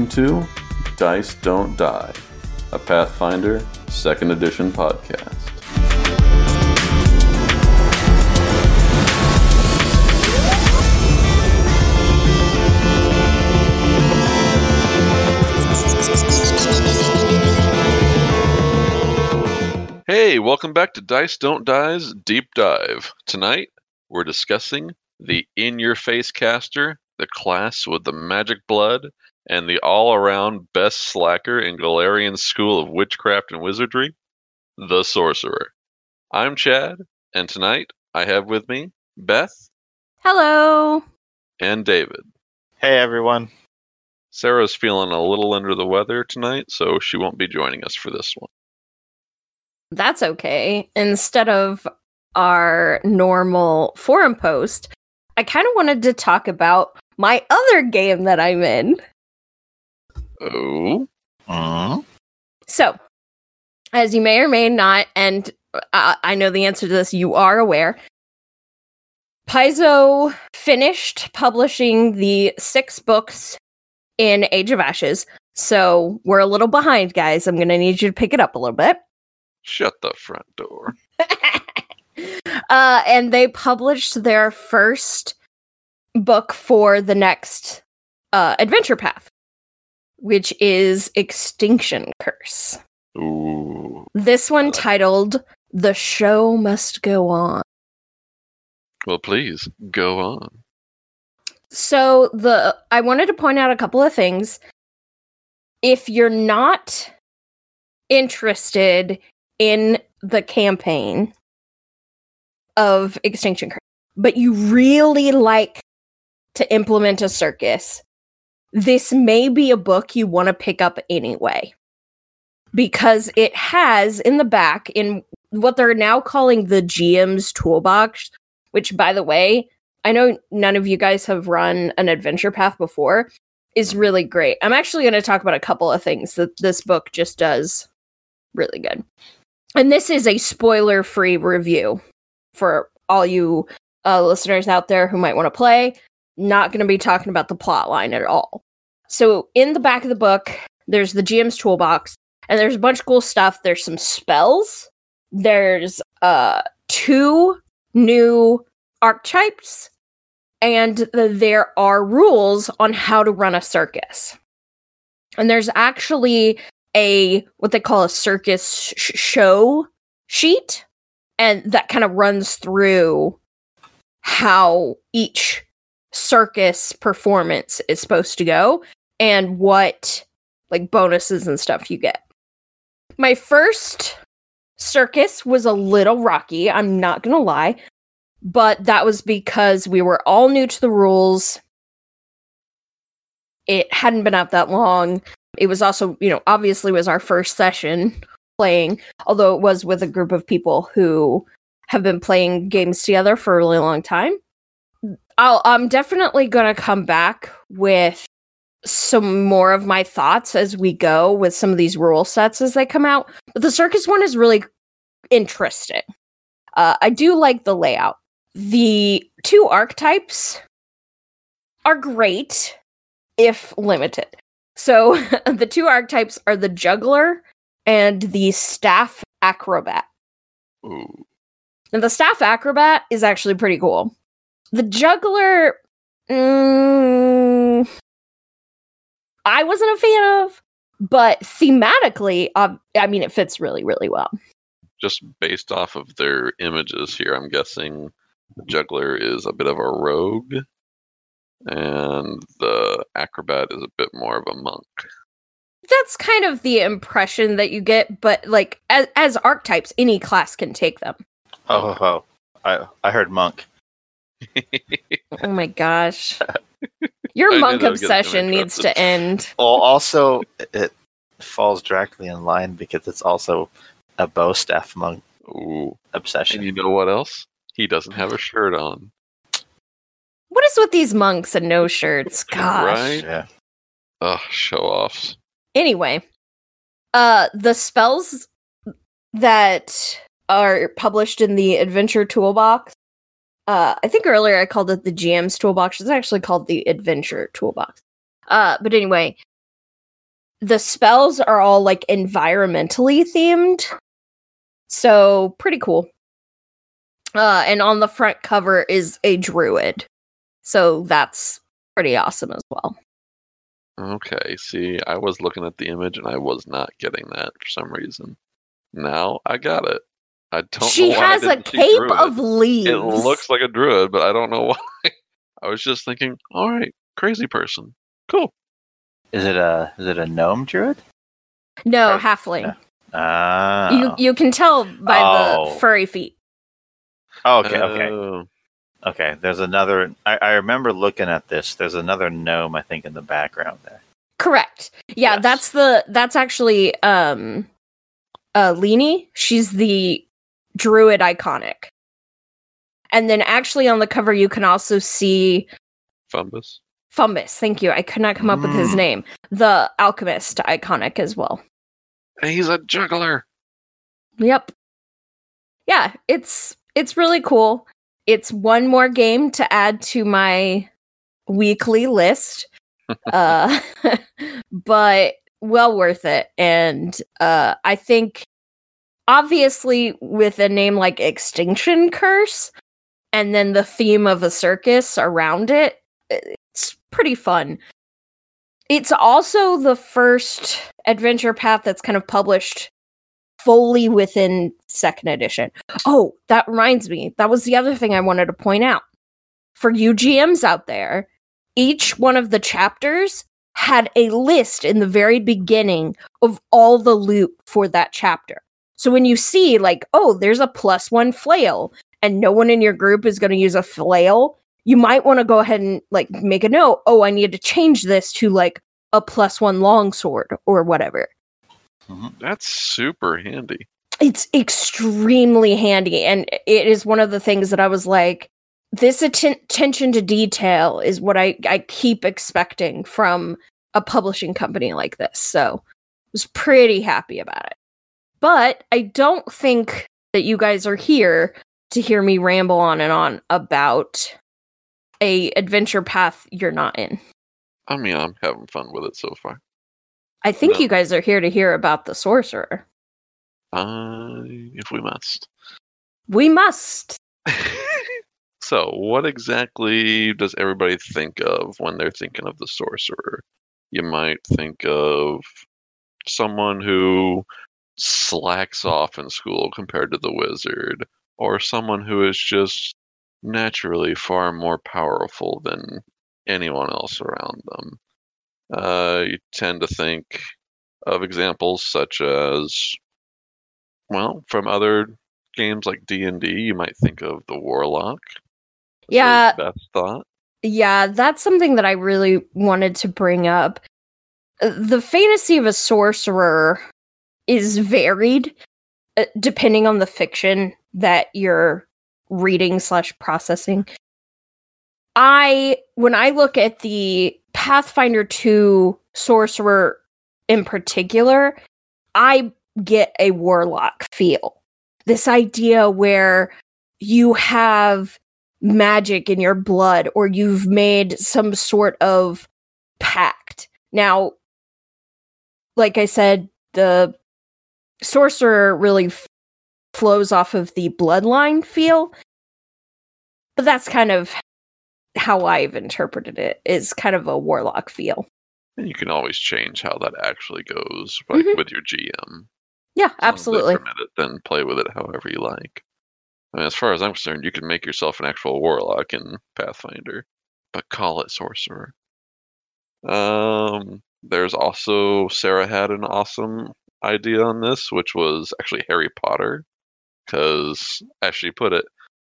Welcome to Dice Don't Die, a Pathfinder 2nd Edition podcast. Hey, welcome back to Dice Don't Die's Deep Dive. Tonight, we're discussing the In Your Face caster, the class with the magic blood, and the all around best slacker in Galarian's School of Witchcraft and Wizardry, the Sorcerer. I'm Chad, and tonight I have with me Beth Hello. and David. Hey everyone. Sarah's feeling a little under the weather tonight, so she won't be joining us for this one. That's okay. Instead of our normal forum post, I kind of wanted to talk about my other game that I'm in. Oh, Mm. So, as you may or may not, and uh, I know the answer to this, you are aware, Paizo finished publishing the six books in Age of Ashes. So, we're a little behind, guys. I'm going to need you to pick it up a little bit. shut the front door. uh, and they published their first book for the next uh, adventure path, which is Extinction Curse. Ooh. This one titled "The Show Must Go On." Well, please go on. So the I wanted to point out a couple of things. If you're not interested in the campaign of Extinction Curse, but you really like to implement a circus, this may be a book you want to pick up anyway. Because it has in the back, in what they're now calling the GM's toolbox, which, by the way, I know none of you guys have run an adventure path before, is really great. I'm actually going to talk about a couple of things that this book just does really good. And this is a spoiler free review for all you uh, listeners out there who might want to play. Not going to be talking about the plot line at all. So, in the back of the book, there's the GM's toolbox, and there's a bunch of cool stuff. There's some spells. There's uh two new archetypes, and th- there are rules on how to run a circus. And there's actually a what they call a circus sh- show sheet, and that kind of runs through how each circus performance is supposed to go and what like bonuses and stuff you get. My first circus was a little rocky, I'm not going to lie, but that was because we were all new to the rules. It hadn't been out that long. It was also, you know, obviously was our first session playing, although it was with a group of people who have been playing games together for a really long time. I'll, I'm definitely going to come back with some more of my thoughts as we go with some of these rule sets as they come out. But the circus one is really interesting. Uh, I do like the layout. The two archetypes are great if limited. So the two archetypes are the juggler and the staff acrobat. Ooh. And the staff acrobat is actually pretty cool. The juggler, mm, I wasn't a fan of, but thematically, uh, I mean, it fits really, really well. Just based off of their images here, I'm guessing the juggler is a bit of a rogue, and the acrobat is a bit more of a monk. That's kind of the impression that you get, but like as, as archetypes, any class can take them. oh, ho ho. I I heard monk. Oh my gosh. Your I monk that was gonna come obsession needs to end. Well, also it falls directly in line because it's also a bow staff monk Ooh. And obsession. you know what else? He doesn't have a shirt on. What is with these monks and no shirts? Gosh. Right? Yeah. Ugh, show offs. Anyway, uh the spells that are published in the adventure toolbox. Uh I think earlier I called it the GM's toolbox. It's actually called the adventure toolbox. Uh, but anyway, the spells are all like environmentally themed. So pretty cool. Uh, and on the front cover is a druid. So that's pretty awesome as well. Okay, see, I was looking at the image and I was not getting that for some reason. Now I got it. I don't she know why has a didn't see cape of leaves. It looks like a druid, but I don't know why. I was just thinking, all right, crazy person. Cool. Is it a is it a gnome druid? no Or- halfling. Ah. You you can tell by Oh. the furry feet. okay, okay, Oh, okay. There's another. I, I remember looking at this. There's another gnome, I think, in the background there. Correct. Yeah, Yes. that's the that's actually um uh Lini. She's the druid iconic. And then actually on the cover you can also see Fumbus. Fumbus. Thank you. I could not come up with his Mm. name. The alchemist iconic as well. Hey, he's a juggler. Yep. Yeah, it's it's really cool. It's one more game to add to my weekly list. uh but well worth it and uh I think obviously with a name like Extinction Curse and then the theme of a circus around it it's pretty fun. It's also the first adventure path that's kind of published fully within second edition. Oh, that reminds me. That was the other thing I wanted to point out. For you GMs out there, each one of the chapters had a list in the very beginning of all the loot for that chapter. So when you see, like, oh, there's a plus one flail, and no one in your group is going to use a flail, you might want to go ahead and like make a note. Oh, I need to change this to like a plus one longsword or whatever. Mm-hmm. That's super handy. it's extremely handy and it is one of the things that i was like this atten- attention to detail is what i i keep expecting from a publishing company like this so I was pretty happy about it but i don't think that you guys are here to hear me ramble on and on about a adventure path you're not in I mean, I'm having fun with it so far. i think No. you guys are here to hear about the sorcerer Uh, if we must. we must so, what exactly does everybody think of when they're thinking of the sorcerer? You might think of someone who slacks off in school compared to the wizard, or someone who is just naturally far more powerful than anyone else around them. Uh, you tend to think of examples such as, well, from other games like D and D, you might think of the warlock. That's Yeah. Beth thought. Yeah, that's something that I really wanted to bring up. Uh, The fantasy of a sorcerer is varied uh, depending on the fiction that you're reading slash processing. I when I look at the Pathfinder 2 sorcerer in particular, I get a warlock feel. This idea where you have magic in your blood or you've made some sort of pact. Now, like I said, the sorcerer really f- flows off of the bloodline feel. But that's kind of how I've interpreted it is kind of a warlock feel. And you can always change how that actually goes, like Mhm. with your GM. Yeah, As long as they absolutely. permit it, then play with it however you like. I mean, as far as I'm concerned, you can make yourself an actual warlock in Pathfinder, but call it sorcerer. Um, there's also Sarah had an awesome idea on this, which was actually Harry Potter, because as she put it,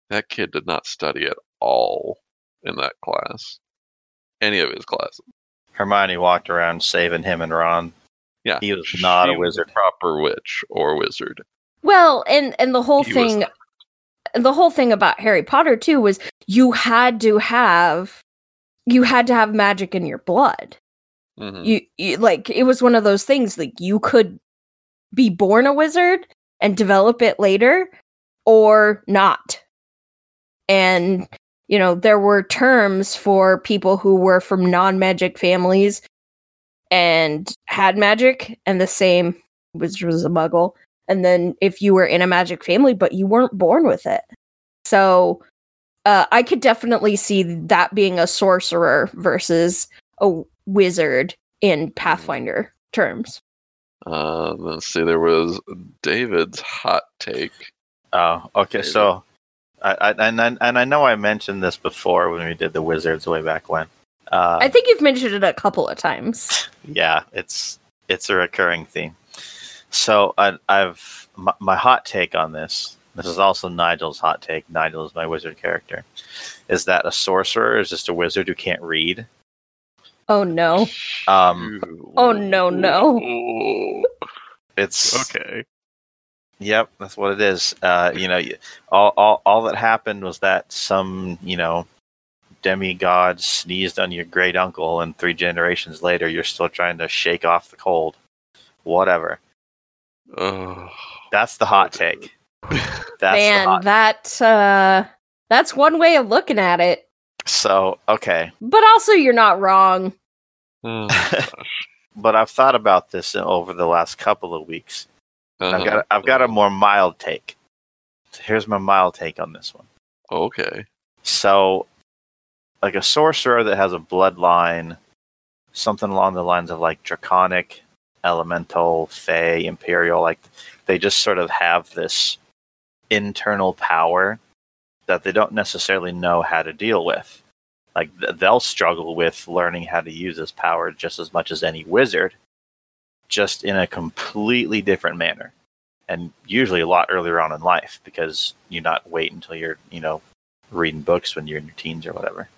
that kid did not study at all in that class, any of his classes. Hermione walked around saving him and Ron. Yeah, He was not a she was wizard. proper witch or wizard. Well, and and the whole He thing not. the whole thing about Harry Potter too was you had to have you had to have magic in your blood. Mhm. You, you like it was one of those things like you could be born a wizard and develop it later or not. And you know, there were terms for people who were from non-magic families and had magic, and the same, which was a muggle. And then if you were in a magic family, but you weren't born with it. So uh, I could definitely see that being a sorcerer versus a wizard in Pathfinder terms. Uh, let's see. There was David's hot take. Oh, okay. Maybe. So, I, I and I, and I know I mentioned this before when we did the wizards way back when. Uh, I think you've mentioned it a couple of times. yeah, it's it's a recurring theme. So I, I've my, my hot take on this. This is also Nigel's hot take. Nigel is my wizard character. Is that a sorcerer is just a wizard who can't read? Oh no. Um, Oh, no, no. It's Okay. Yep, that's what it is. Uh, you know, all, all all that happened was that some you know demigod sneezed on your great uncle, and three generations later, you're still trying to shake off the cold. Whatever. Oh. That's the hot take. That's Man, hot. that uh that's one way of looking at it. So okay, But also you're not wrong. Oh, but I've thought about this over the last couple of weeks. and I've uh-huh. got I've got a more mild take. Here's my mild take on this one. Okay. So, like a sorcerer that has a bloodline, something along the lines of like draconic, elemental, fey, imperial, like they just sort of have this internal power that they don't necessarily know how to deal with. Like they'll struggle with learning how to use this power just as much as any wizard, just in a completely different manner. And usually a lot earlier on in life because you not wait until you're, you know, reading books when you're in your teens or whatever.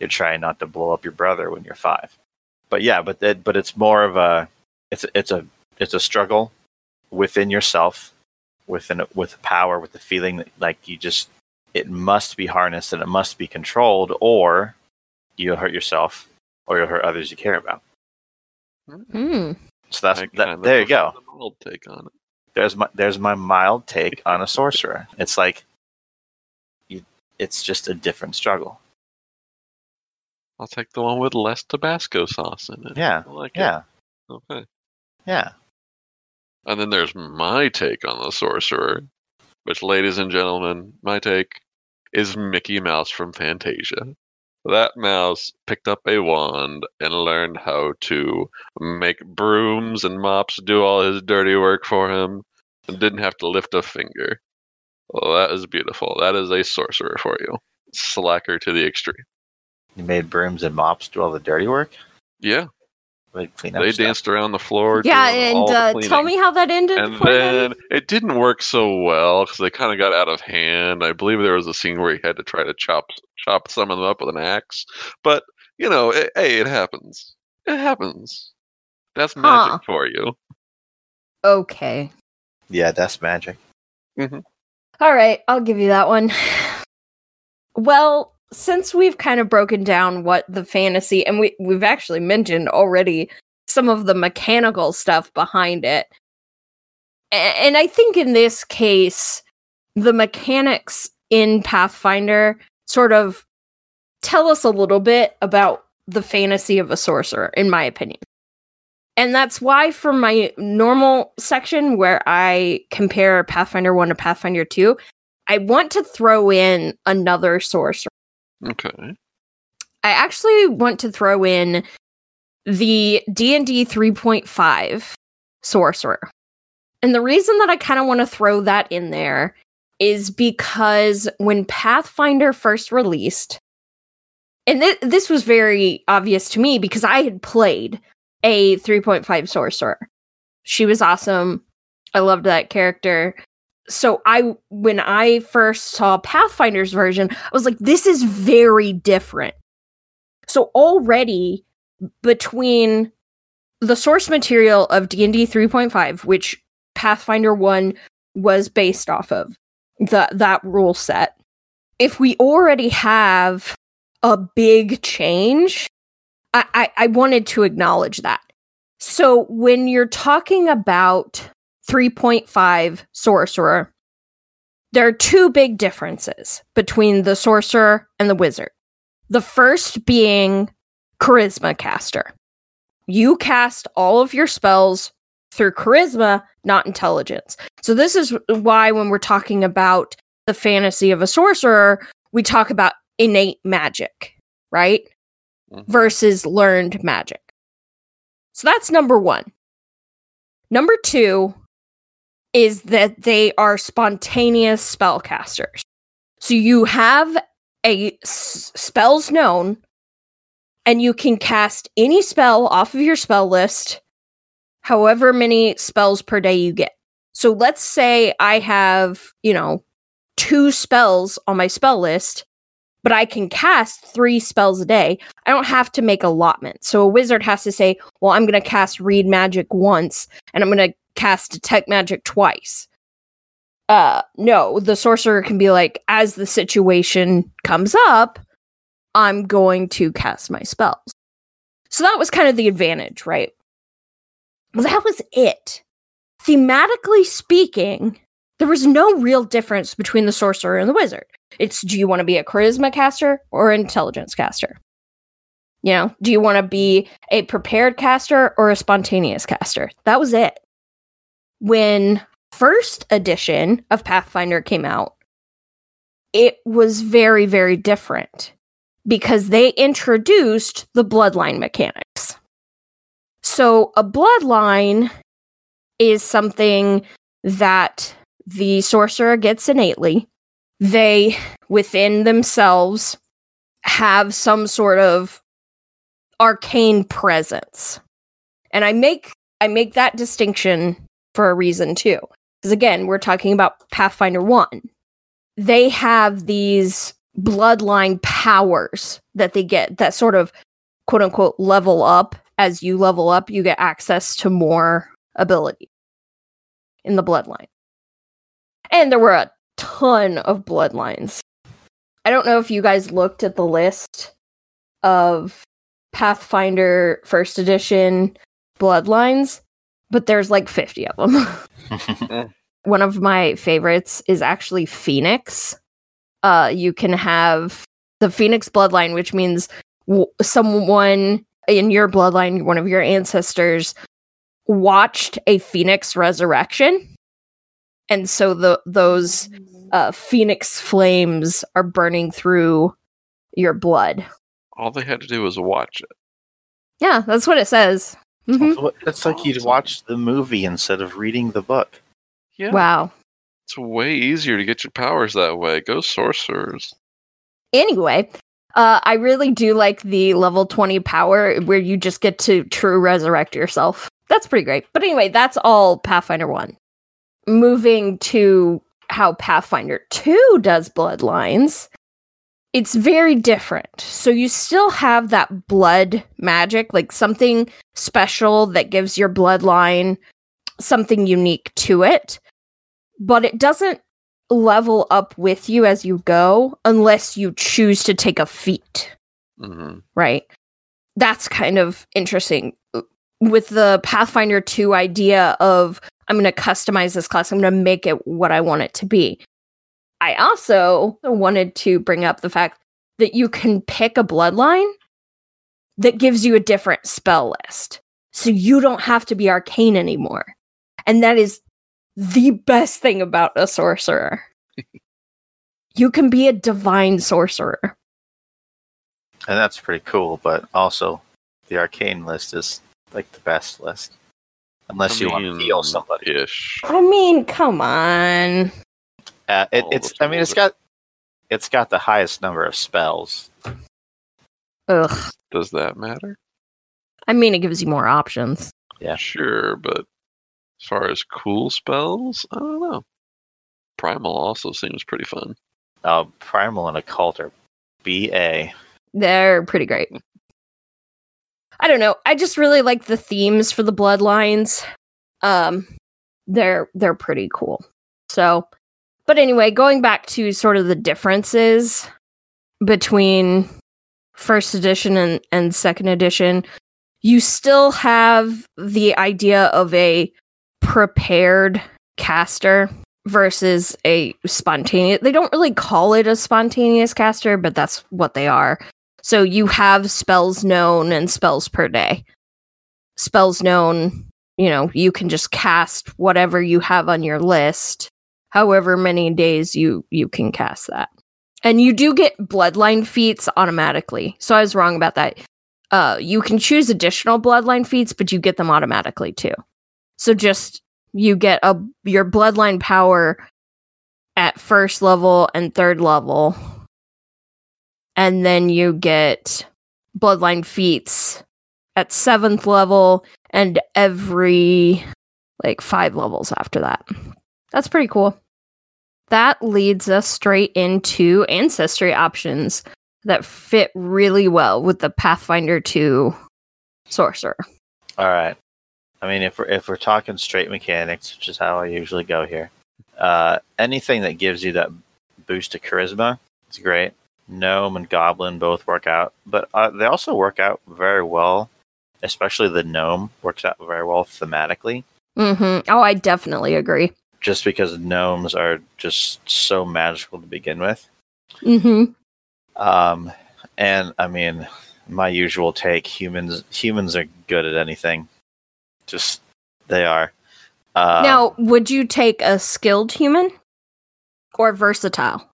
You're trying not to blow up your brother when you're five. But yeah, but that, but it's more of a it's it's a it's a struggle within yourself, within with power, with the feeling that like you just it must be harnessed and it must be controlled, or you'll hurt yourself or you'll hurt others you care about. Hmm. So that's that, there you go. prefer the mild take on it. There's my there's my mild take on a sorcerer. It's like you, it's just a different struggle. I'll take the one with less Tabasco sauce in it. Yeah, I like it. yeah, Okay. yeah. And then there's my take on the sorcerer, which, ladies and gentlemen, my take is Mickey Mouse from Fantasia. That mouse picked up a wand and learned how to make brooms and mops do all his dirty work for him and didn't have to lift a finger. Well, that is beautiful. That is a sorcerer for you. Slacker to the extreme. You made brooms and mops do all the dirty work. Yeah, Like clean up they stuff. danced around the floor. Yeah, and uh, tell me how that ended. and for them. then it didn't work so well because they kind of got out of hand. I believe there was a scene where he had to try to chop chop some of them up with an axe. But you know, it, hey, it happens. It happens. That's magic Huh. for you. Okay. Yeah, that's magic. All right, I'll give you that one. Well, since we've kind of broken down what the fantasy and we we've actually mentioned already some of the mechanical stuff behind it. And I think in this case the mechanics in Pathfinder sort of tell us a little bit about the fantasy of a sorcerer in my opinion. And that's why for my normal section where I compare Pathfinder 1 to Pathfinder 2, I want to throw in another sorcerer. Okay. I actually want to throw in the D&D 3.5 sorcerer. And the reason that I kind of want to throw that in there is because when Pathfinder first released, and th- this was very obvious to me because I had played a 3.5 sorcerer. She was awesome. I loved that character. So I when I first saw Pathfinder's version, I was like this is very different. So already between the source material of D&D 3.5 which Pathfinder 1 was based off of the that rule set. If we already have a big change, I, I, I wanted to acknowledge that. So when you're talking about 3.5 sorcerer, there are two big differences between the sorcerer and the wizard. The first being charisma caster. you cast all of your spells through charisma, not intelligence. So this is why when we're talking about the fantasy of a sorcerer, we talk about innate magic, right? Mhm. Versus learned magic. So that's number 1. Number 2 is that they are spontaneous spellcasters. So you have a s- spells known and you can cast any spell off of your spell list however many spells per day you get. So let's say I have, you know, two spells on my spell list, but I can cast three spells a day. I don't have to make allotment. So a wizard has to say, well, I'm going to cast read magic once and I'm going to cast detect magic twice. Uh no, the sorcerer can be like as the situation comes up, I'm going to cast my spells. So that was kind of the advantage, right? Well, that was it. Thematically speaking, there was no real difference between the sorcerer and the wizard. It's do you want to be a charisma caster or intelligence caster? You know, do you want to be a prepared caster or a spontaneous caster? That was it. When first edition of Pathfinder came out, it was very, very different because they introduced the bloodline mechanics. So, a bloodline is something that the sorcerer gets innately. They, within themselves, have some sort of arcane presence. And I make I make that distinction for a reason too. Because again, we're talking about Pathfinder 1. They have these bloodline powers that they get that sort of quote unquote level up. As you level up, you get access to more ability in the bloodline. And there were a ton of bloodlines. I don't know if you guys looked at the list of Pathfinder first edition bloodlines, but there's like 50 of them. One of my favorites is actually Phoenix. Uh, you can have the Phoenix bloodline, which means w- someone in your bloodline, one of your ancestors, watched a Phoenix resurrection, and so the those uh, Phoenix flames are burning through your blood. All they had to do was watch it. Yeah, that's what it says. Mhm. So It's like you'd watch the movie instead of reading the book. Yeah. Wow. It's way easier to get your powers that way. Go sorcerers. Anyway, uh, I really do like the level 20 power where you just get to true resurrect yourself. That's pretty great. But anyway, that's all Pathfinder 1. Moving to how Pathfinder 2 does bloodlines, it's very different. So you still have that blood magic, like something special that gives your bloodline something unique to it, but it doesn't level up with you as you go unless you choose to take a feat, hmm right? That's kind of interesting with the Pathfinder 2 idea of I'm going to customize this class, I'm going to make it what I want it to be. I also wanted to bring up the fact that you can pick a bloodline that gives you a different spell list. So you don't have to be arcane anymore. And that is the best thing about a sorcerer. you can be a divine sorcerer. And that's pretty cool, but also the arcane list is like the best list. Unless you want to heal somebody. Ish. I mean, come on. Uh, it, it's I mean it's got it's got the highest number of spells. Ugh. Does that matter? I mean, it gives you more options. Yeah. Sure, but as far as cool spells, I don't know. Primal also seems pretty fun. Uh, Primal and Occult are BA. They're pretty great. I don't know. I just really like the themes for the bloodlines. Um they're they're pretty cool. So, but anyway, going back to sort of the differences between first edition and, and second edition, you still have the idea of a prepared caster versus a spontaneous. They don't really call it a spontaneous caster, but that's what they are. So you have spells known and spells per day. spells known, you know, you can just cast whatever you have on your list, however many days you you can cast that. And you do get bloodline feats automatically. So I was wrong about that. Uh you can choose additional bloodline feats, but you get them automatically too. So just you get a your bloodline power at first level and third level. And then you get bloodline feats at seventh level and every like five levels after that. That's pretty cool. That leads us straight into ancestry options that fit really well with the Pathfinder 2 sorcerer. All right. I mean, if we're if we're talking straight mechanics, which is how I usually go here, uh, anything that gives you that boost to charisma is great. Gnome and Goblin both work out, but uh, they also work out very well. Especially the gnome works out very well thematically, hmm Oh, I definitely agree. Just because gnomes are just so magical to begin with. hmm Um, and I mean, my usual take: humans humans are good at anything. Just they are. Um, now, would you take a skilled human or versatile?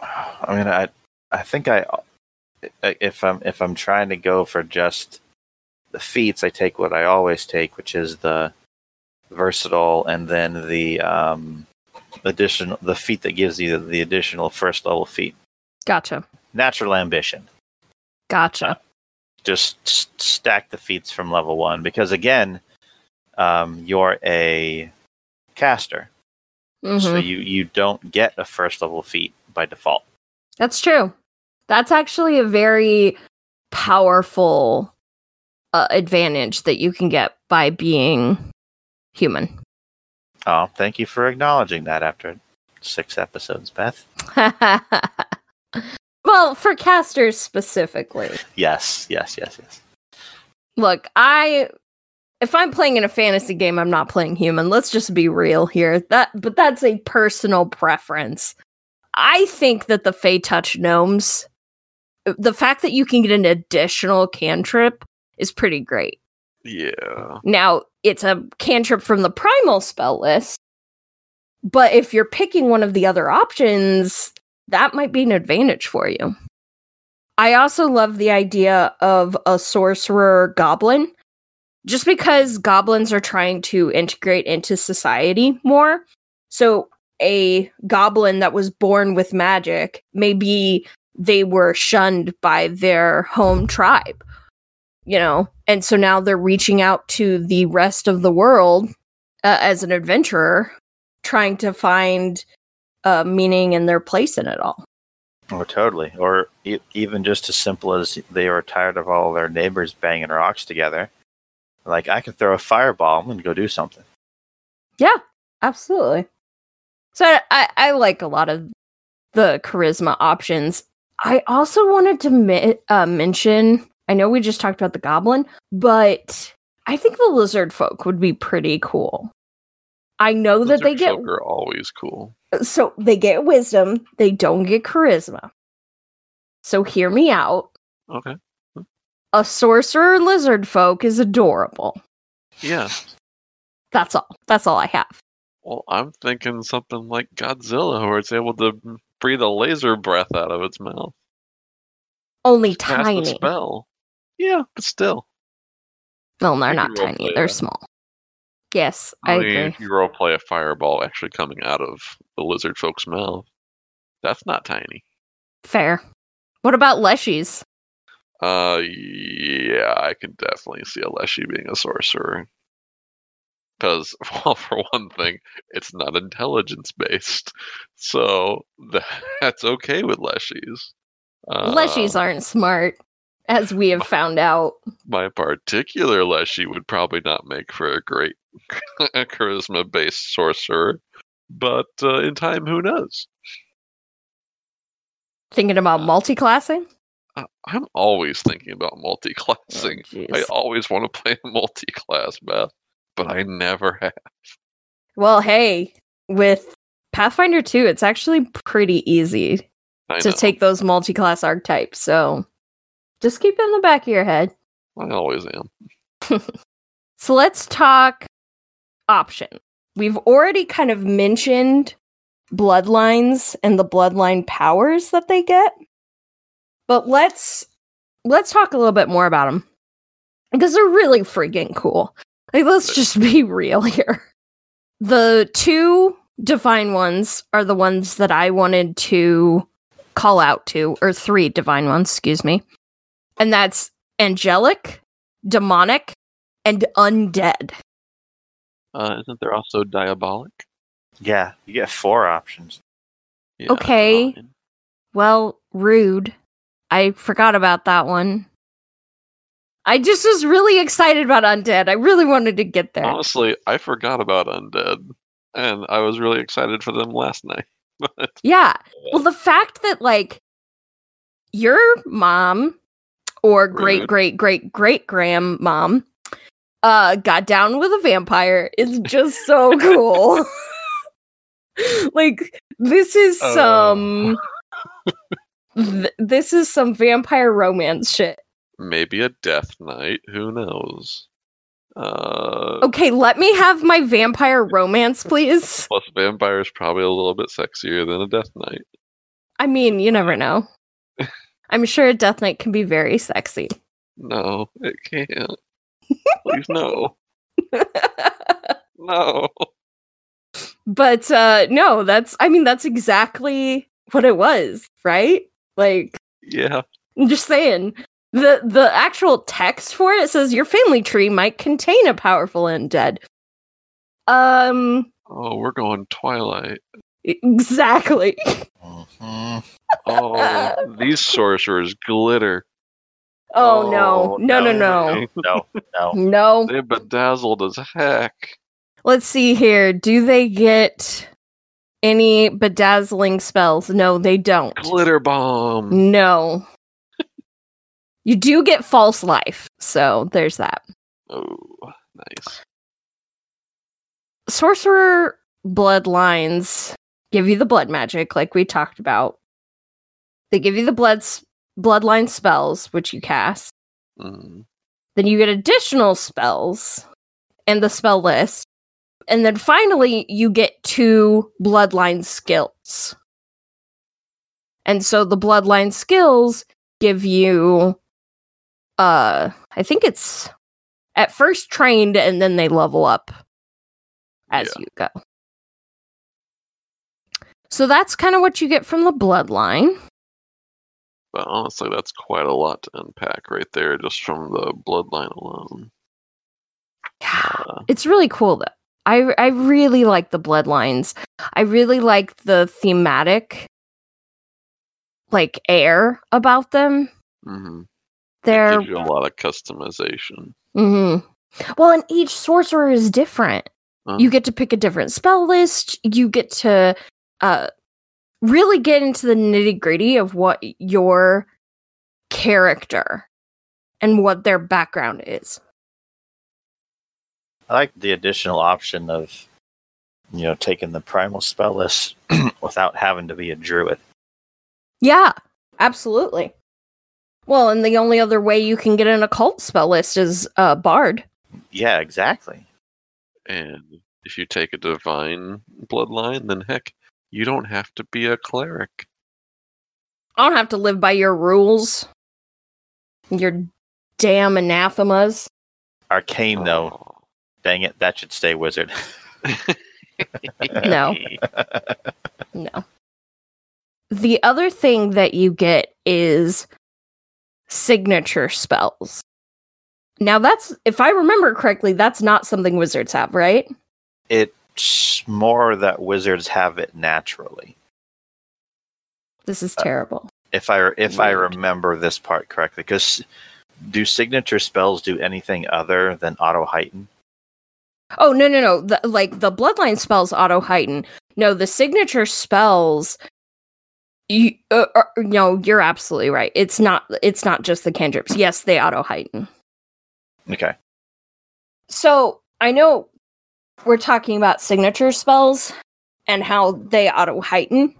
I mean, I I think I if I'm if I'm trying to go for just the feats, I take what I always take, which is the versatile, and then the um, additional the feat that gives you the additional first level feat, Gotcha. natural ambition. Gotcha. Just s- stack the feats from level one because again, um, you're a caster, Mhm. so you you don't get a first level feat by default. That's true. That's actually a very powerful uh, advantage that you can get by being human. Oh, thank you for acknowledging that after six episodes, Beth. well, for casters specifically. Yes, yes, yes, yes. Look, I if I'm playing in a fantasy game, I'm not playing human. Let's just be real here. That but that's a personal preference. I think that the Fey Touch gnomes the fact that you can get an additional cantrip is pretty great. Yeah. Now, it's a cantrip from the primal spell list, but if you're picking one of the other options, that might be an advantage for you. I also love the idea of a sorcerer goblin, just because goblins are trying to integrate into society more. So, a goblin that was born with magic, maybe they were shunned by their home tribe you know and so now they're reaching out to the rest of the world uh, as an adventurer trying to find uh, meaning and their place in it all Or totally. Or e- even just as simple as they were tired of all their neighbors banging rocks together. Like, I can throw a fireball and go do something. yeah absolutely so I, I, I like a lot of the charisma options i also wanted to mi- uh, mention i know we just talked about the goblin but i think the lizard folk would be pretty cool i know that they get folk are always cool. so they get wisdom they don't get charisma so hear me out Okay. a sorcerer lizard folk is adorable Yeah. that's all that's all i have Well, I'm thinking something like Godzilla, where it's able to breathe a laser breath out of its mouth. only the tiny spell. Yeah, but still. no they're not tiny they're that. small yes i, I mean, agree if you role play a fireball actually coming out of the lizard folk's mouth, that's not tiny. fair what about leshies Uh, yeah, I can definitely see a Leshy being a sorcerer. Because, well, for one thing, it's not intelligence based, so that's okay with Leshies. Uh, leshies aren't smart as we have found out my particular Leshy would probably not make for a great charisma based sorcerer, but uh, in time, who knows? thinking about multi-classing Uh, I'm always thinking about multi Oh. I always want to play multi class Beth, but I never have. well hey with pathfinder 2 it's actually pretty easy I to know. take those multi-class archetypes so just keep it in the back of your head I always am. So let's talk option. We've already kind of mentioned bloodlines and the bloodline powers that they get. But let's let's talk a little bit more about them. Because they're really freaking cool. Like let's just be real here. The two divine ones are the ones that I wanted to call out to, or three divine ones, excuse me. And that's angelic, demonic, and undead. Uh, isn't there also diabolic? Yeah, you get four options. Yeah, Okay. divine. Well, rude. I forgot about that one. I just was really excited about undead. I really wanted to get there. Honestly, I forgot about undead, and I was really excited for them last night. But Yeah. Well, the fact that like your mom or great great great great grandmom uh got down with a vampire is just so cool. like this is Oh. some th- this is some vampire romance shit. maybe a death knight. Who knows? Uh, Okay, let me have my vampire romance, please. Plus, vampire is probably a little bit sexier than a death knight. I mean, you never know. I'm sure a death knight can be very sexy. No, it can't. Please, no. No. but uh no that's i mean that's exactly what it was right like Yeah. i'm just saying the the actual text for it says your family tree might contain a powerful undead um Oh, we're going Twilight. Exactly. Oh, these sorcerers glitter. Oh, oh, no no no no no, no. no They're bedazzled as heck. let's see here do they get any bedazzling spells no they don't Glitter bomb. no you do get false life so there's that Oh, nice. sorcerer bloodlines give you the blood magic like we talked about. They give you the bloods bloodline spells which you cast. Mm. then you get additional spells and the spell list. And then finally you get two bloodline skills. And so the bloodline skills give you uh i think it's at first trained and then they level up as Yeah. you go so that's kind of what you get from the bloodline. But honestly, that's quite a lot to unpack right there, just from the bloodline alone. yeah Uh, it's really cool though. I i really like the bloodlines. I really like the thematic like air about them. Mhm. They're you a lot of customization. hmm well and each sorcerer is different. Uh, you get to pick a different spell list. You get to uh really get into the nitty gritty of what your character and what their background is I like the additional option of, you know, taking the primal spell list without having to be a druid. Yeah, absolutely. Well, and the only other way you can get an occult spell list is uh, Bard. Yeah, exactly. And if you take a divine bloodline, then heck, you don't have to be a cleric. I don't have to live by your rules. Your damn anathemas. Arcane, oh. though, Oh. dang it, that should stay wizard. No. No. The other thing that you get is signature spells. Now, that's, if I remember correctly, that's not something wizards have, right? It's more that wizards have it naturally. This is Uh, terrible. If I if I remember this part correctly, because do signature spells do anything other than auto heighten? Oh no no no! The, like the bloodline spells auto heighten. No, the signature spells. You uh, uh, no, you're absolutely right. It's not. It's not just the cantrips. Yes, they auto heighten. Okay. So I know we're talking about signature spells and how they auto heighten,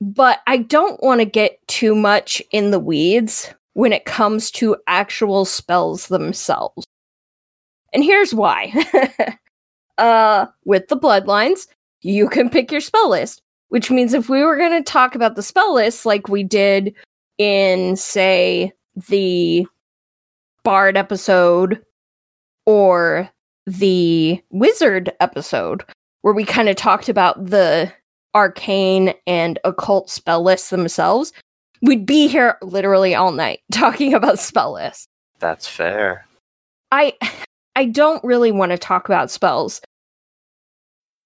but I don't want to get too much in the weeds when it comes to actual spells themselves. And here's why. uh with the bloodlines, you can pick your spell list, which means if we were going to talk about the spell list like we did in say the bard episode or the wizard episode where we kind of talked about the arcane and occult spell lists themselves, we'd be here literally all night talking about spell lists. That's fair. I I don't really want to talk about spells.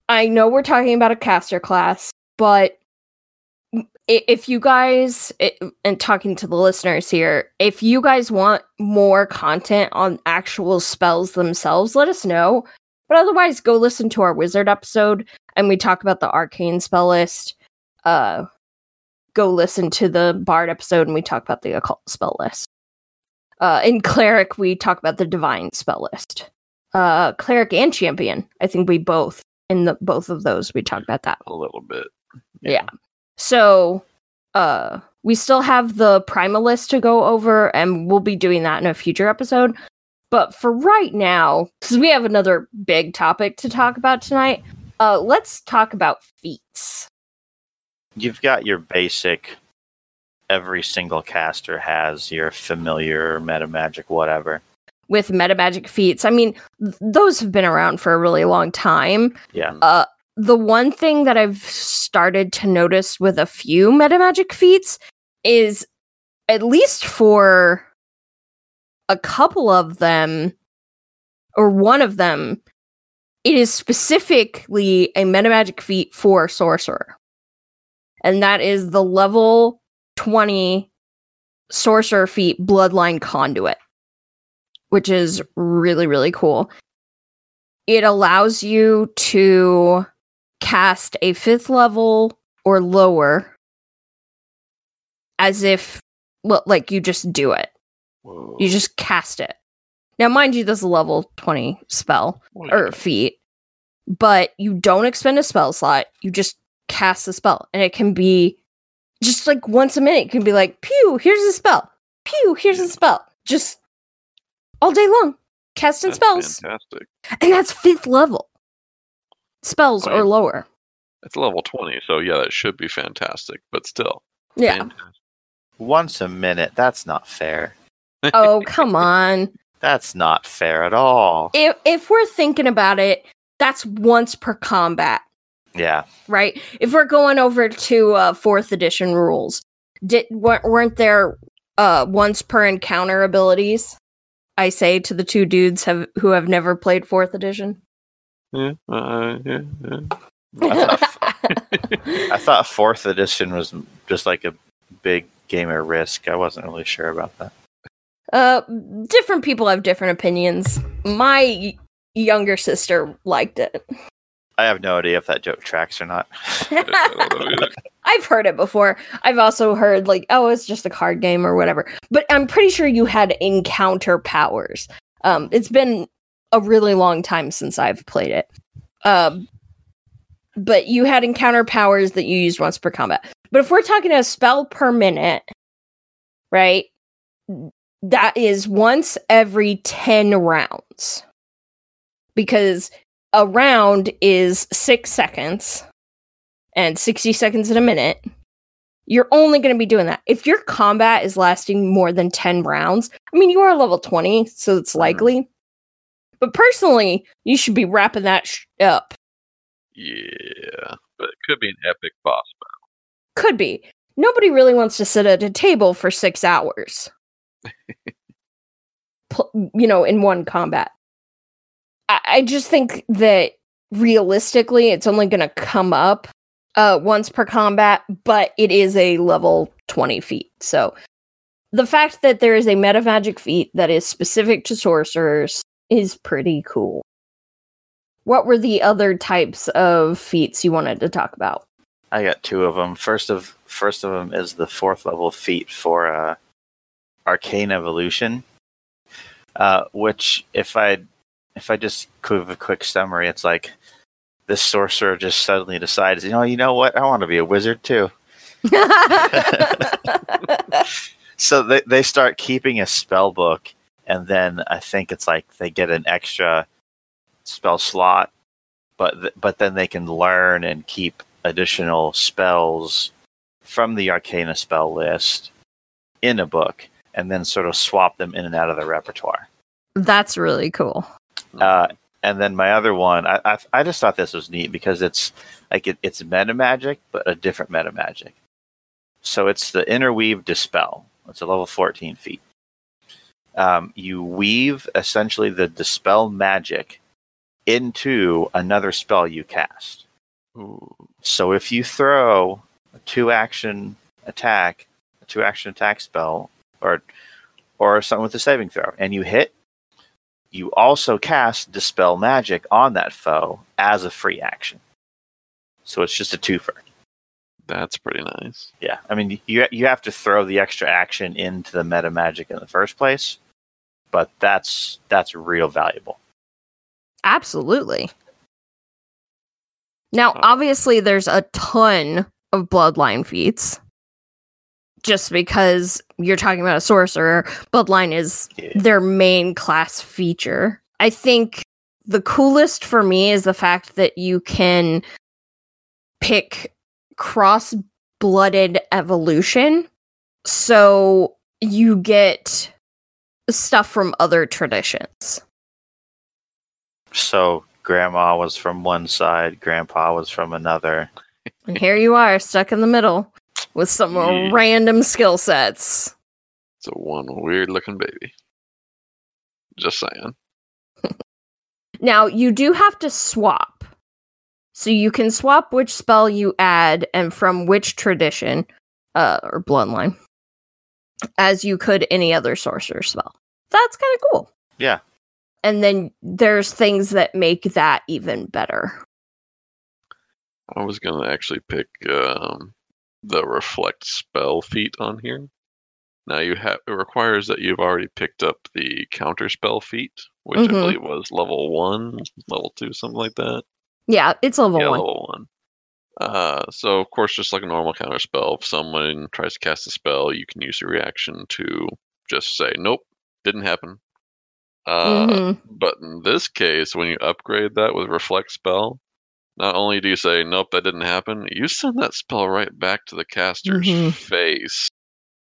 I know we're talking about a caster class, but if you guys and talking to the listeners here, if you guys want more content on actual spells themselves, let us know. But otherwise, go listen to our wizard episode and we talk about the arcane spell list. Uh go listen to the bard episode and we talk about the occult spell list. Uh in cleric we talk about the divine spell list. Uh cleric and champion. I think we both in the both of those we talk about that. A little bit. Yeah. So, uh, we still have the Primal list to go over, and we'll be doing that in a future episode. But for right now, because we have another big topic to talk about tonight, uh, let's talk about feats. You've got your basic. Every single caster has your familiar meta magic, whatever. With meta magic feats, I mean, th- those have been around for a really long time. Yeah. Uh, the one thing that I've started to notice with a few meta magic feats is, at least for a couple of them, or one of them, it is specifically a meta magic feat for sorcerer, and that is the level twenty sorcerer feat bloodline conduit, which is really really cool. It allows you to cast a fifth level or lower as if well like you just do it. Whoa. you just cast it. Now mind you this is a level 20 spell Wait. or feat but you don't expend a spell slot. You just cast the spell and it can be just like once a minute it can be like pew here's a spell. Pew here's a spell. Just all day long casting That's spells. Fantastic. and that's fifth level spells or lower It's level 20, so yeah, that should be fantastic, but still. yeah fantastic. Once a minute. That's not fair. oh come on That's not fair at all. if if we're thinking about it that's once per combat Yeah. right if we're going over to uh fourth edition rules did weren't weren't there uh once per encounter abilities i say to the two dudes have who have never played fourth edition Yeah, uh, yeah, yeah. I I thought fourth edition was just like a big gamer risk. I wasn't really sure about that. uh different people have different opinions my younger sister liked it I have no idea if that joke tracks or not. I don't know either. I've heard it before. I've also heard like, oh, it's just a card game or whatever. But I'm pretty sure you had encounter powers. Um, it's been a really long time since I've played it. Um, but you had encounter powers that you used once per combat. But if we're talking a spell per minute, right? That is once every 10 rounds. Because a round is six seconds and 60 seconds in a minute, you're only going to be doing that. If your combat is lasting more than 10 rounds, I mean, you are level 20, so it's likely. But personally, you should be wrapping that sh- up. Yeah, but it could be an epic boss battle. Could be. Nobody really wants to sit at a table for six hours. Pl- you know, in one combat. I, I just think that realistically, it's only going to come up uh, once per combat, but it is a level 20 feat. So the fact that there is a meta magic feat that is specific to sorcerers is pretty cool. What were the other types of feats you wanted to talk about? I got two of them. First of first of them is the fourth level feat for uh, arcane evolution, uh, which if I if I just give a quick summary, it's like this sorcerer just suddenly decides, you know, you know what, I want to be a wizard too. so they, they start keeping a spell book and then i think it's like they get an extra spell slot but th- but then they can learn and keep additional spells from the arcana spell list in a book and then sort of swap them in and out of the repertoire That's really cool. uh, and then my other one, I, I I just thought this was neat because it's like it, it's meta magic, but a different meta magic. So it's the interweave dispel. It's a level fourteen feat. Um, you weave essentially the dispel magic into another spell you cast. Ooh. So if you throw a two action attack, a two action attack spell, or or something with a saving throw, and you hit, you also cast dispel magic on that foe as a free action. So it's just a twofer. That's pretty nice. Yeah, I mean you you have to throw the extra action into the meta magic in the first place, but that's that's real valuable. Absolutely. Now, Oh. obviously, there's a ton of bloodline feats. Just because you're talking about a sorcerer, bloodline is Yeah. their main class feature. I think the coolest for me is the fact that you can pick cross blooded evolution. So you get stuff from other traditions. So grandma was from one side, grandpa was from another. And here you are, stuck in the middle with some Yeah. random skill sets. It's a one weird looking baby. Just saying. Now, you do have to swap. So you can swap which spell you add and from which tradition uh, or bloodline as you could any other sorcerer spell. That's kind of cool. Yeah. And then there's things that make that even better. I was gonna actually pick um, the reflect spell feat on here. Now you have it requires that you've already picked up the counter spell feat, which Mhm. I believe was level one, level two, something like that. Yeah, it's level yeah, one. level one. Uh, so of course, just like a normal counter spell, if someone tries to cast a spell, you can use your reaction to just say, "Nope, didn't happen." Uh, Mhm. But in this case, when you upgrade that with reflect spell, not only do you say, "Nope, that didn't happen," you send that spell right back to the caster's Mhm. face.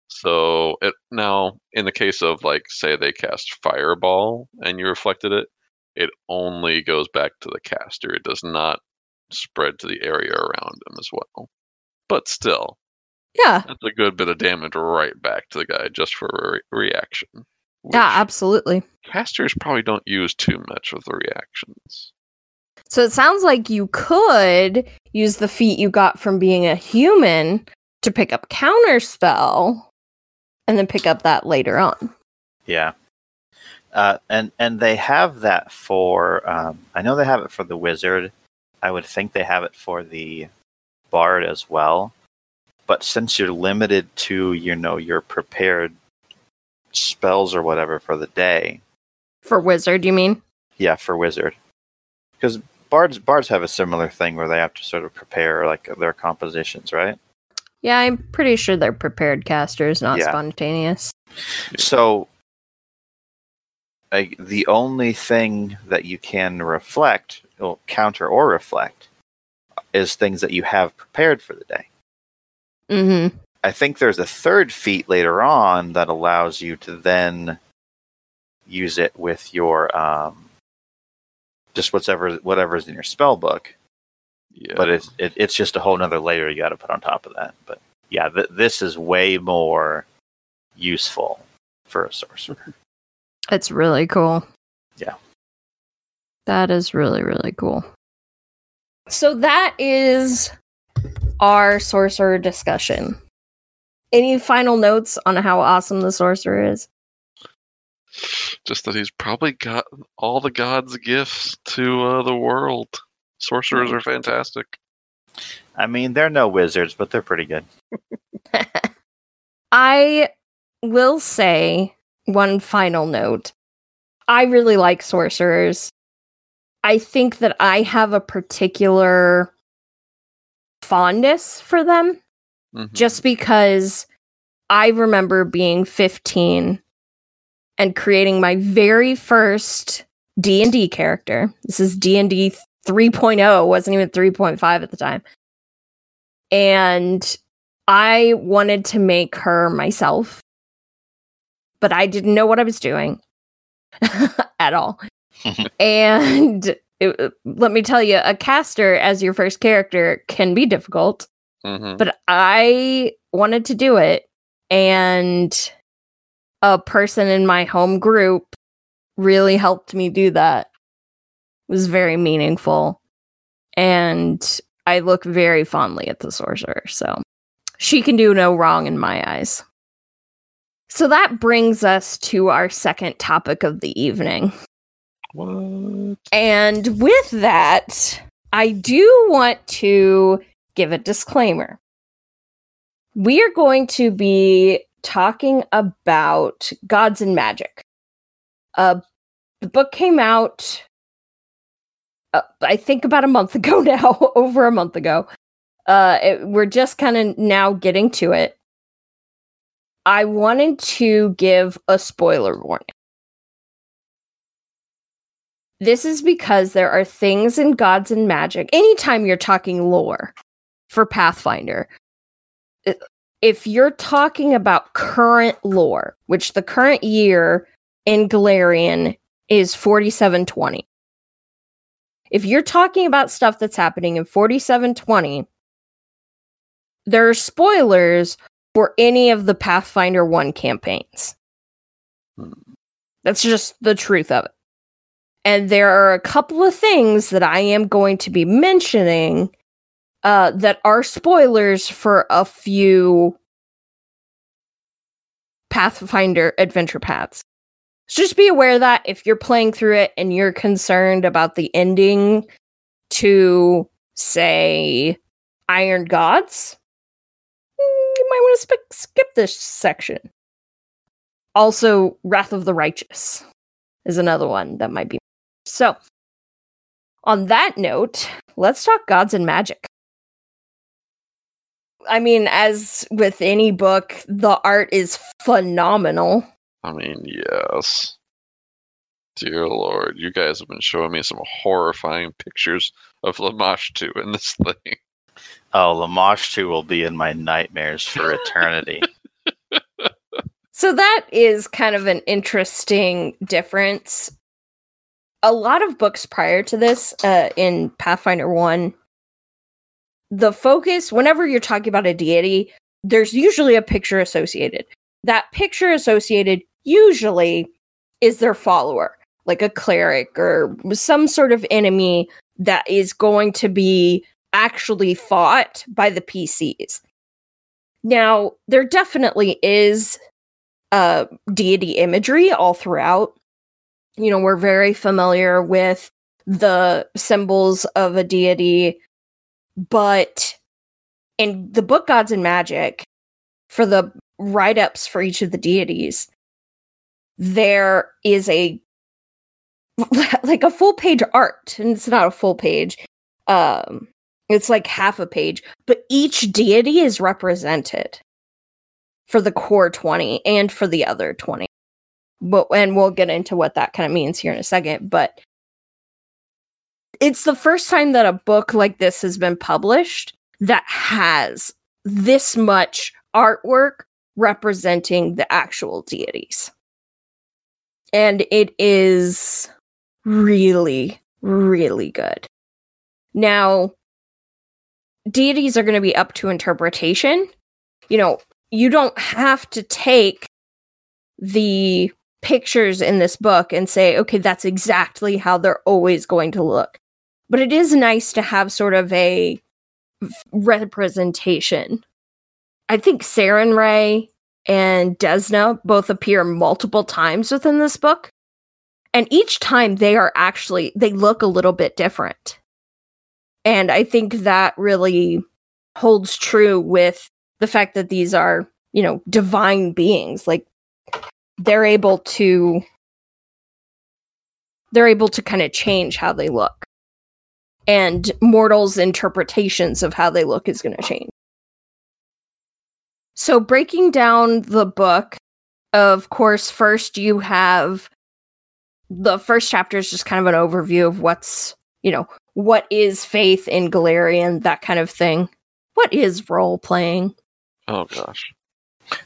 So it now, in the case of like, say they cast fireball and you reflected it, it only goes back to the caster. It does not spread to the area around them as well. But still, Yeah. that's a good bit of damage right back to the guy just for a re- reaction. Yeah, absolutely. Casters probably don't use too much of the reactions. So it sounds like you could use the feat you got from being a human to pick up counter spell and then pick up that later on. Yeah. Uh, and and they have that for um, I know they have it for the wizard. I would think they have it for the bard as well. But since you're limited to you know your prepared spells or whatever for the day, For wizard, you mean? yeah, for wizard, because bards bards have a similar thing where they have to sort of prepare like their compositions, right? Yeah, I'm pretty sure they're prepared casters, not Yeah. spontaneous. So, like, the only thing that you can reflect, or counter or reflect, is things that you have prepared for the day. Mm-hmm. I think there's a third feat later on that allows you to then use it with your um, just whatever whatever's in your spell book. Yeah. But it's it, it's just a whole nother layer you got to put on top of that. But yeah, th- this is way more useful for a sorcerer. It's really cool. Yeah. That is really, really cool. So that is our sorcerer discussion. Any final notes on how awesome the sorcerer is? just that he's probably got all the gods' gifts to uh, the world. Sorcerers are fantastic. I mean, they're no wizards, but they're pretty good. I will say one final note. I really like sorcerers. I think that I have a particular fondness for them Mhm. just because I remember being 15 and creating my very first D&D character. This is D&D 3.0, wasn't even 3.5 at the time. And I wanted to make her myself, but I didn't know what I was doing at all. and it, let me tell you, a caster as your first character can be difficult, hmm but I wanted to do it. And a person in my home group really helped me do that. It was very meaningful. And I look very fondly at the sorcerer. So she can do no wrong in my eyes. So that brings us to our second topic of the evening. What? And with that, I do want to give a disclaimer. We are going to be talking about Gods and Magic. Uh, the book came out, uh, I think, about a month ago now, over a month ago. Uh, it, we're just kind of now getting to it. I wanted to give a spoiler warning. This is because there are things in Gods and Magic. Anytime you're talking lore for Pathfinder, if you're talking about current lore, which the current year in Golarion is 4720. If you're talking about stuff that's happening in 4720, there are spoilers for any of the Pathfinder 1 campaigns. Hmm. That's just the truth of it. And there are a couple of things that I am going to be mentioning uh, that are spoilers for a few Pathfinder adventure paths. So just be aware that if you're playing through it and you're concerned about the ending to, say, Iron Gods, mm, you might want to sp- skip this section. Also, Wrath of the Righteous is another one that might be. So, on that note, let's talk gods and magic. I mean, as with any book, the art is phenomenal. I mean, yes. Dear Lord, you guys have been showing me some horrifying pictures of Lamashtu in this thing. Oh, Lamashtu will be in my nightmares for eternity. So that is kind of an interesting difference. A lot of books prior to this, uh, in Pathfinder 1, the focus, whenever you're talking about a deity, there's usually a picture associated. That picture associated usually is their follower, like a cleric or some sort of enemy that is going to be actually fought by the PCs. Now, there definitely is uh, deity imagery all throughout. You know, we're very familiar with the symbols of a deity, but in the book Gods and Magic, for the write ups for each of the deities, there is a like a full page art, and it's not a full page. Um, it's like half a page, but each deity is represented for the core 20 and for the other 20. But and we'll get into what that kind of means here in a second, but it's the first time that a book like this has been published that has this much artwork representing the actual deities. And it is really, really good. Now, deities are going to be up to interpretation. You know, you don't have to take the pictures in this book and say, okay, that's exactly how they're always going to look. But it is nice to have sort of a representation. I think Sarenrae and Desna both appear multiple times within this book. And each time they are actually, they look a little bit different. And I think that really holds true with the fact that these are, you know, divine beings. Like they're able to they're able to kind of change how they look. And mortals' interpretations of how they look is going to change. So breaking down the book, of course, first you have the first chapter is just kind of an overview of what's, you know, what is faith in Golarion, that kind of thing. What is role playing? Oh gosh.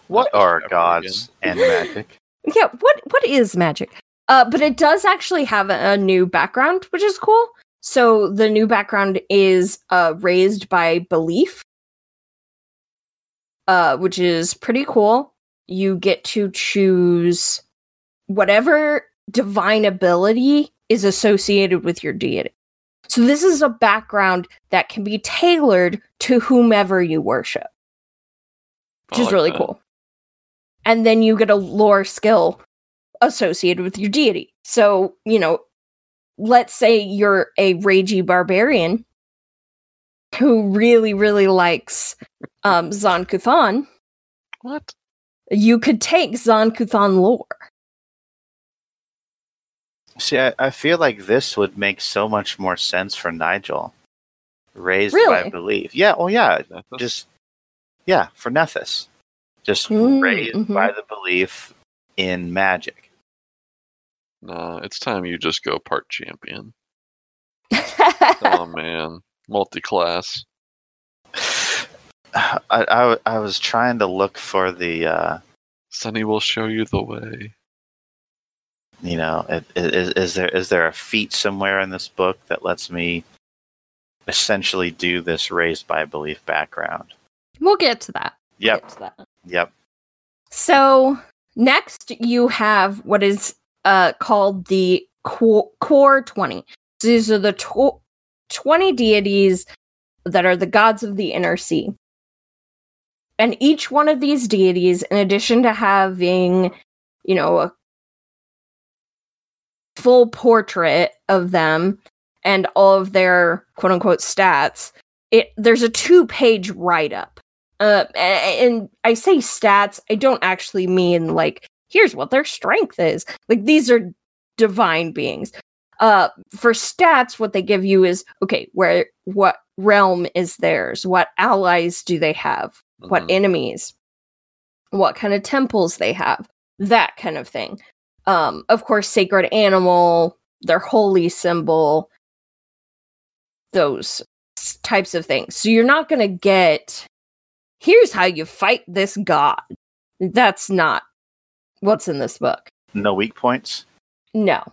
What are ever gods and magic? Yeah, what what is magic? Uh, but it does actually have a, a new background, which is cool. So the new background is uh, raised by belief, uh, which is pretty cool. You get to choose whatever divine ability is associated with your deity. So this is a background that can be tailored to whomever you worship, which I is really that. cool. And then you get a lore skill associated with your deity. So, you know, let's say you're a ragey barbarian who really, really likes um, Zon-Kuthon, What? you could take Zon-Kuthon lore. See, I, I feel like this would make so much more sense for Nigel. Raised Really? by belief. Yeah, oh yeah. Just yeah, for Nethys. Just Mm, raised mhm. by the belief in magic. No, it's time you just go part champion. Oh man, multi-class. I, I, I was trying to look for the uh, Sunny will show you the way. you know i- i- is, is there is there a feat somewhere in this book that lets me essentially do this raised by belief background we'll get to that. We'll yep get to that. yep So next you have what is uh called the core, core 20. So these are the tw- 20 deities that are the gods of the inner sea. And each one of these deities in addition to having, you know, a full portrait of them and all of their quote unquote stats, it there's a two-page write-up uh, and I say stats, I don't actually mean like here's what their strength is. Like these are divine beings. Uh, for stats, what they give you is okay, where what realm is theirs? What allies do they have? What Mhm. enemies? What kind of temples they have? That kind of thing. Um, of course, sacred animal, their holy symbol, those types of things. So you're not going to get here's how you fight this god. That's not what's in this book. no weak points No.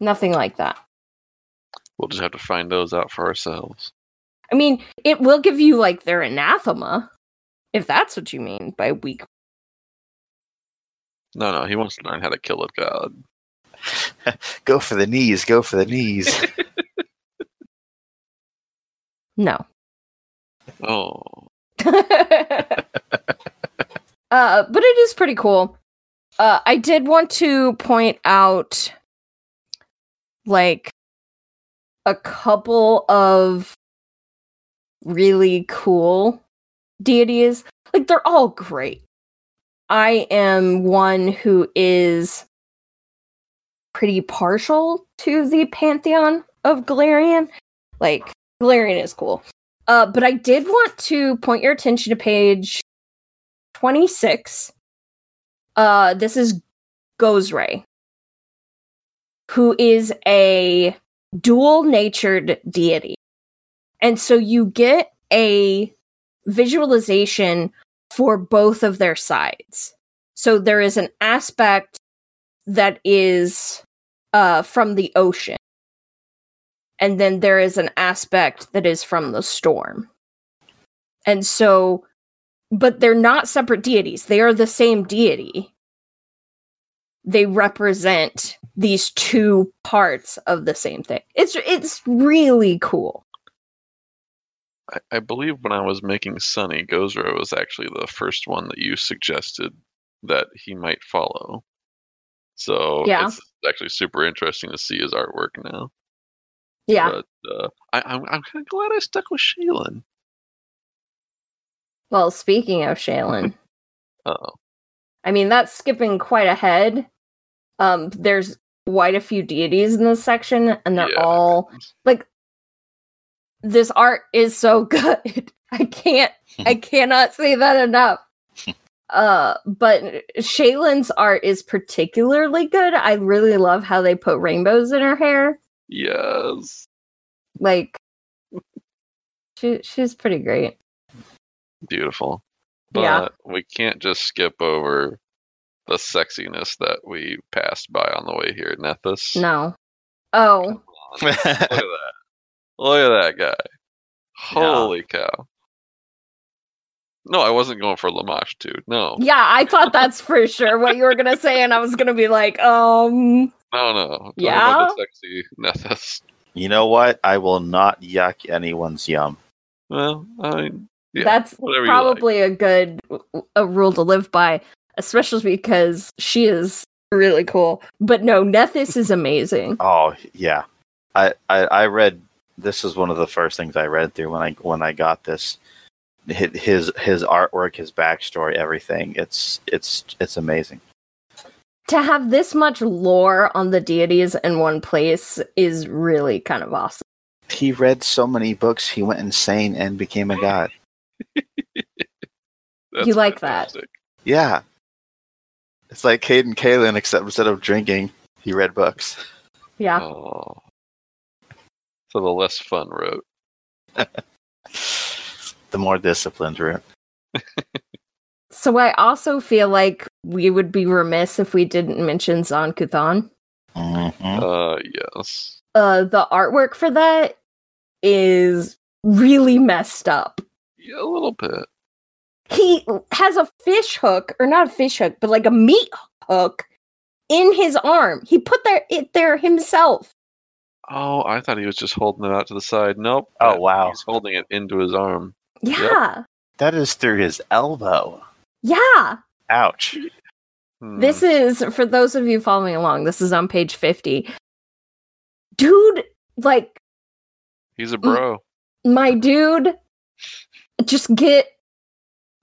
Nothing like that. We'll just have to find those out for ourselves. I mean, it will give you like their anathema, if that's what you mean by weak. No, no, he wants to learn how to kill a god. go for the knees go for the knees No. Oh, uh, but it is pretty cool. Uh, I did want to point out, like, a couple of really cool deities. Like, they're all great. I am one who is pretty partial to the pantheon of Golarion. Like, Golarion is cool. Uh, but I did want to point your attention to page 26. Uh, this is Gozreh, who is a dual natured deity. And so you get a visualization for both of their sides. So there is an aspect that is uh, from the ocean and then there is an aspect that is from the storm. And so, but they're not separate deities, they are the same deity. They represent these two parts of the same thing. It's it's really cool. I, I believe when I was making Sunny, Gozreh was actually the first one that you suggested that he might follow. So Yeah. it's actually super interesting to see his artwork now. Yeah. But uh, I, I'm I'm kind of glad I stuck with Shelyn. Well, speaking of Shelyn, Oh, I mean that's skipping quite ahead. Um, there's quite a few deities in this section, and they're Yeah. all like this art is so good. I can't I cannot say that enough. Uh but Shelyn's art is particularly good. I really love how they put rainbows in her hair. Yes. Like she she's pretty great. Beautiful. But Yeah. we can't just skip over the sexiness that we passed by on the way here, Nethys. No. Oh, Look at that. Look at that guy. Holy cow. No, I wasn't going for Lamash, dude. No. yeah, I thought that's for sure what you were gonna say, and I was gonna be like, um, No, no. Talking Yeah? about the sexy Nethys. you know what? I will not yuck anyone's yum. Well, I mean, yeah, that's whatever you like. probably a good a rule to live by, especially because she is really cool. But no, Nethys is amazing. Oh yeah, I, I I read. This is one of the first things I read through when I when I got this. Hi- His his artwork, his backstory, everything. It's it's it's amazing. to have this much lore on the deities in one place is really kind of awesome. He read so many books, he went insane and became a god. You like that. Yeah, it's like Cayden Cailean, except instead of drinking, he read books. Yeah. Oh. So the less fun route. the more disciplined route. So I also feel like we would be remiss if we didn't mention Zon-Kuthon. Mhm. Uh, yes. Uh, the artwork for that is really messed up. Yeah, a little bit. He has a fish hook, or not a fish hook, but like a meat hook in his arm. He put there it there himself. Oh, I thought he was just holding it out to the side. Nope. Oh, wow. He's holding it into his arm. Yeah. That is through his elbow. Yeah. Ouch. Hmm. This is for those of you following along. This is on page 50. Dude, like He's a bro. my dude just get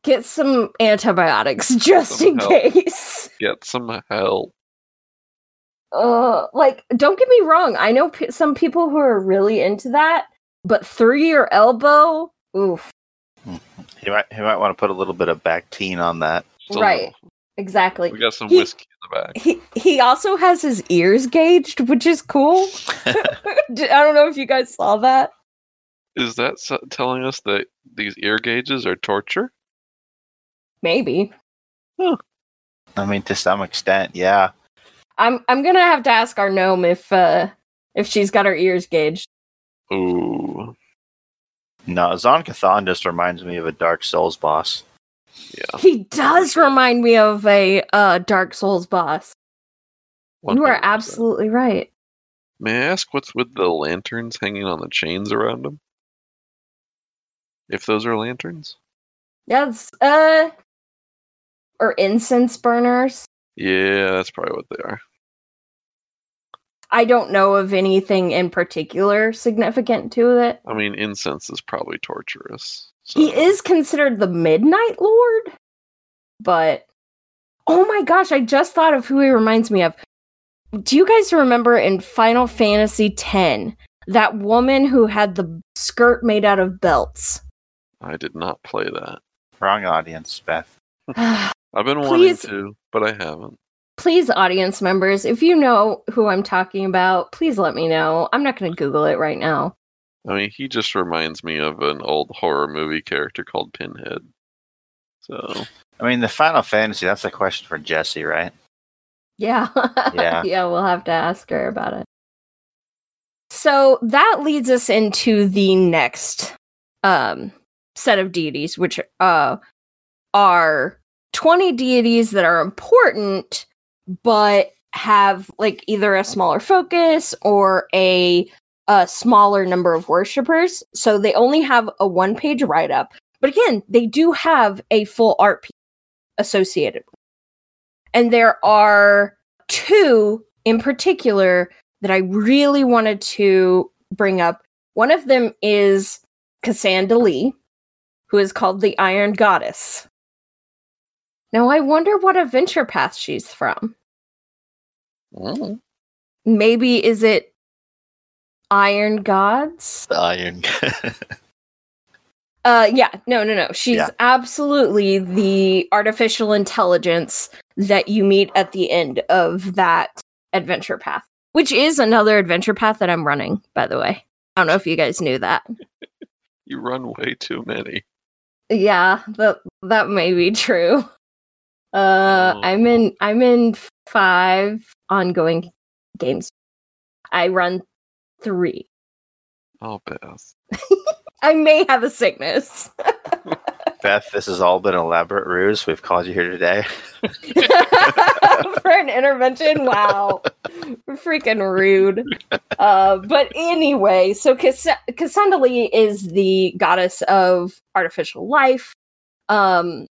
get some antibiotics just Some in help. case. Get some help. Uh like don't get me wrong. I know p- some people who are really into that, but through your elbow, oof. He might he might want to put a little bit of Bactine on that. Just Right. little. Exactly. We got some He- whiskey in the back. He he also has his ears gauged, which is cool. I don't know if you guys saw that. Is that s- telling us that these ear gauges are torture? Maybe. I mean, to some extent, yeah. I'm I'm gonna have to ask our gnome if uh if she's got her ears gauged. Ooh. No, Zon-Kuthon just reminds me of a Dark Souls boss. Yeah. He does remind me of a uh Dark Souls boss. You are absolutely right. May I ask what's with the lanterns hanging on the chains around them? If those are lanterns? That's uh or incense burners. Yeah, that's probably what they are. I don't know of anything in particular significant to it. I mean, incense is probably torturous. So. He is considered the Midnight Lord, but oh my gosh, I just thought of who he reminds me of. Do you guys remember in Final Fantasy X that woman who had the skirt made out of belts? I did not play that. Wrong audience, Beth. I've been Please. wanting to, but I haven't. Please, audience members, if you know who I'm talking about, please let me know. I'm not going to Google it right now. I mean, he just reminds me of an old horror movie character called Pinhead. So, I mean, the Final Fantasy, that's a question for Jesse, right? Yeah. Yeah. yeah, we'll have to ask her about it. So that leads us into the next um set of deities, which uh are 20 deities that are important but have like either a smaller focus or a a smaller number of worshippers. So they only have a one page write up. But again, they do have a full art piece associated and there are two in particular that I really wanted to bring up. One of them is Casandalee, who is called the Iron Goddess. Now, I wonder what adventure path she's from. mm, Maybe is it Iron Gods? The Iron. Uh, yeah, no, no, no. She's Yeah. absolutely the artificial intelligence that you meet at the end of that adventure path, which is another adventure path that I'm running, by the way. I don't know if you guys knew that. You run way too many. Yeah, that that may be true. Uh, Oh. I'm in I'm in five ongoing games. I run three. Oh, Beth. I may have a sickness. Beth, this has all been an elaborate ruse. We've called you here today. for an intervention. Wow, freaking rude. Uh, but anyway, so Cass- Cassandra is the goddess of artificial life, um,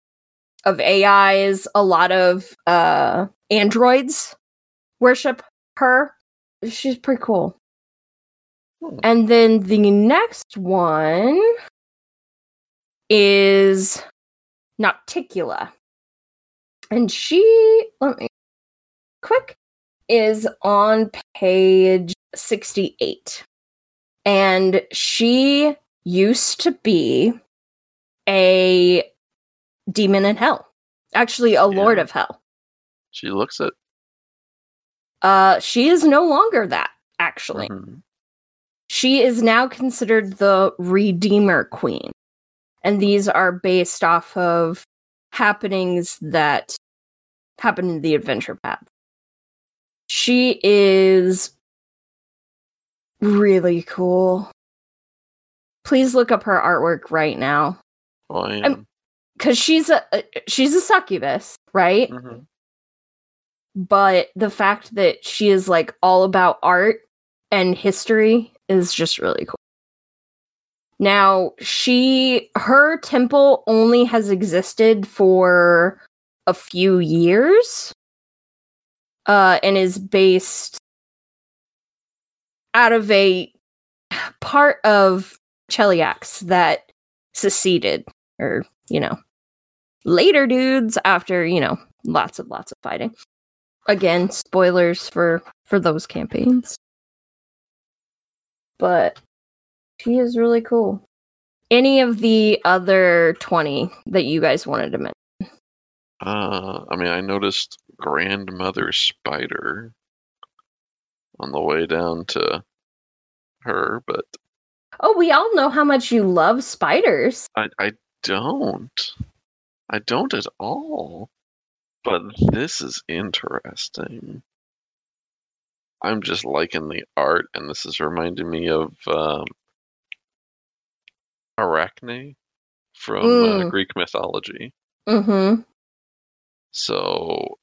of AIs. A lot of uh, androids worship her. She's pretty cool. Hmm. And then the next one is Nocticula. And she, let me quick, is on page 68. And she used to be a demon in hell. Actually, a lord of hell. She looks it. Uh, she is no longer that, actually. Mhm. She is now considered the Redeemer Queen. And these are based off of happenings that happen in the adventure path. She is really cool. Please look up her artwork right now Oh, I I'm- cuz she's a uh, she's a succubus, right? Mhm. But the fact that she is like all about art and history is just really cool. Now, she her temple only has existed for a few years uh and is based out of a part of Cheliax that seceded or, you know, later dudes after, you know, lots of lots of fighting. Again, spoilers for for those campaigns. But she is really cool. Any of the other 20 that you guys wanted to mention? Uh, I mean, I noticed Grandmother Spider on the way down to her, but Oh, we all know how much you love spiders. I, I don't. I don't at all. But this is interesting. I'm just liking the art, and this is reminding me of um, Arachne from uh, Mm. Greek mythology. Mm-hmm. So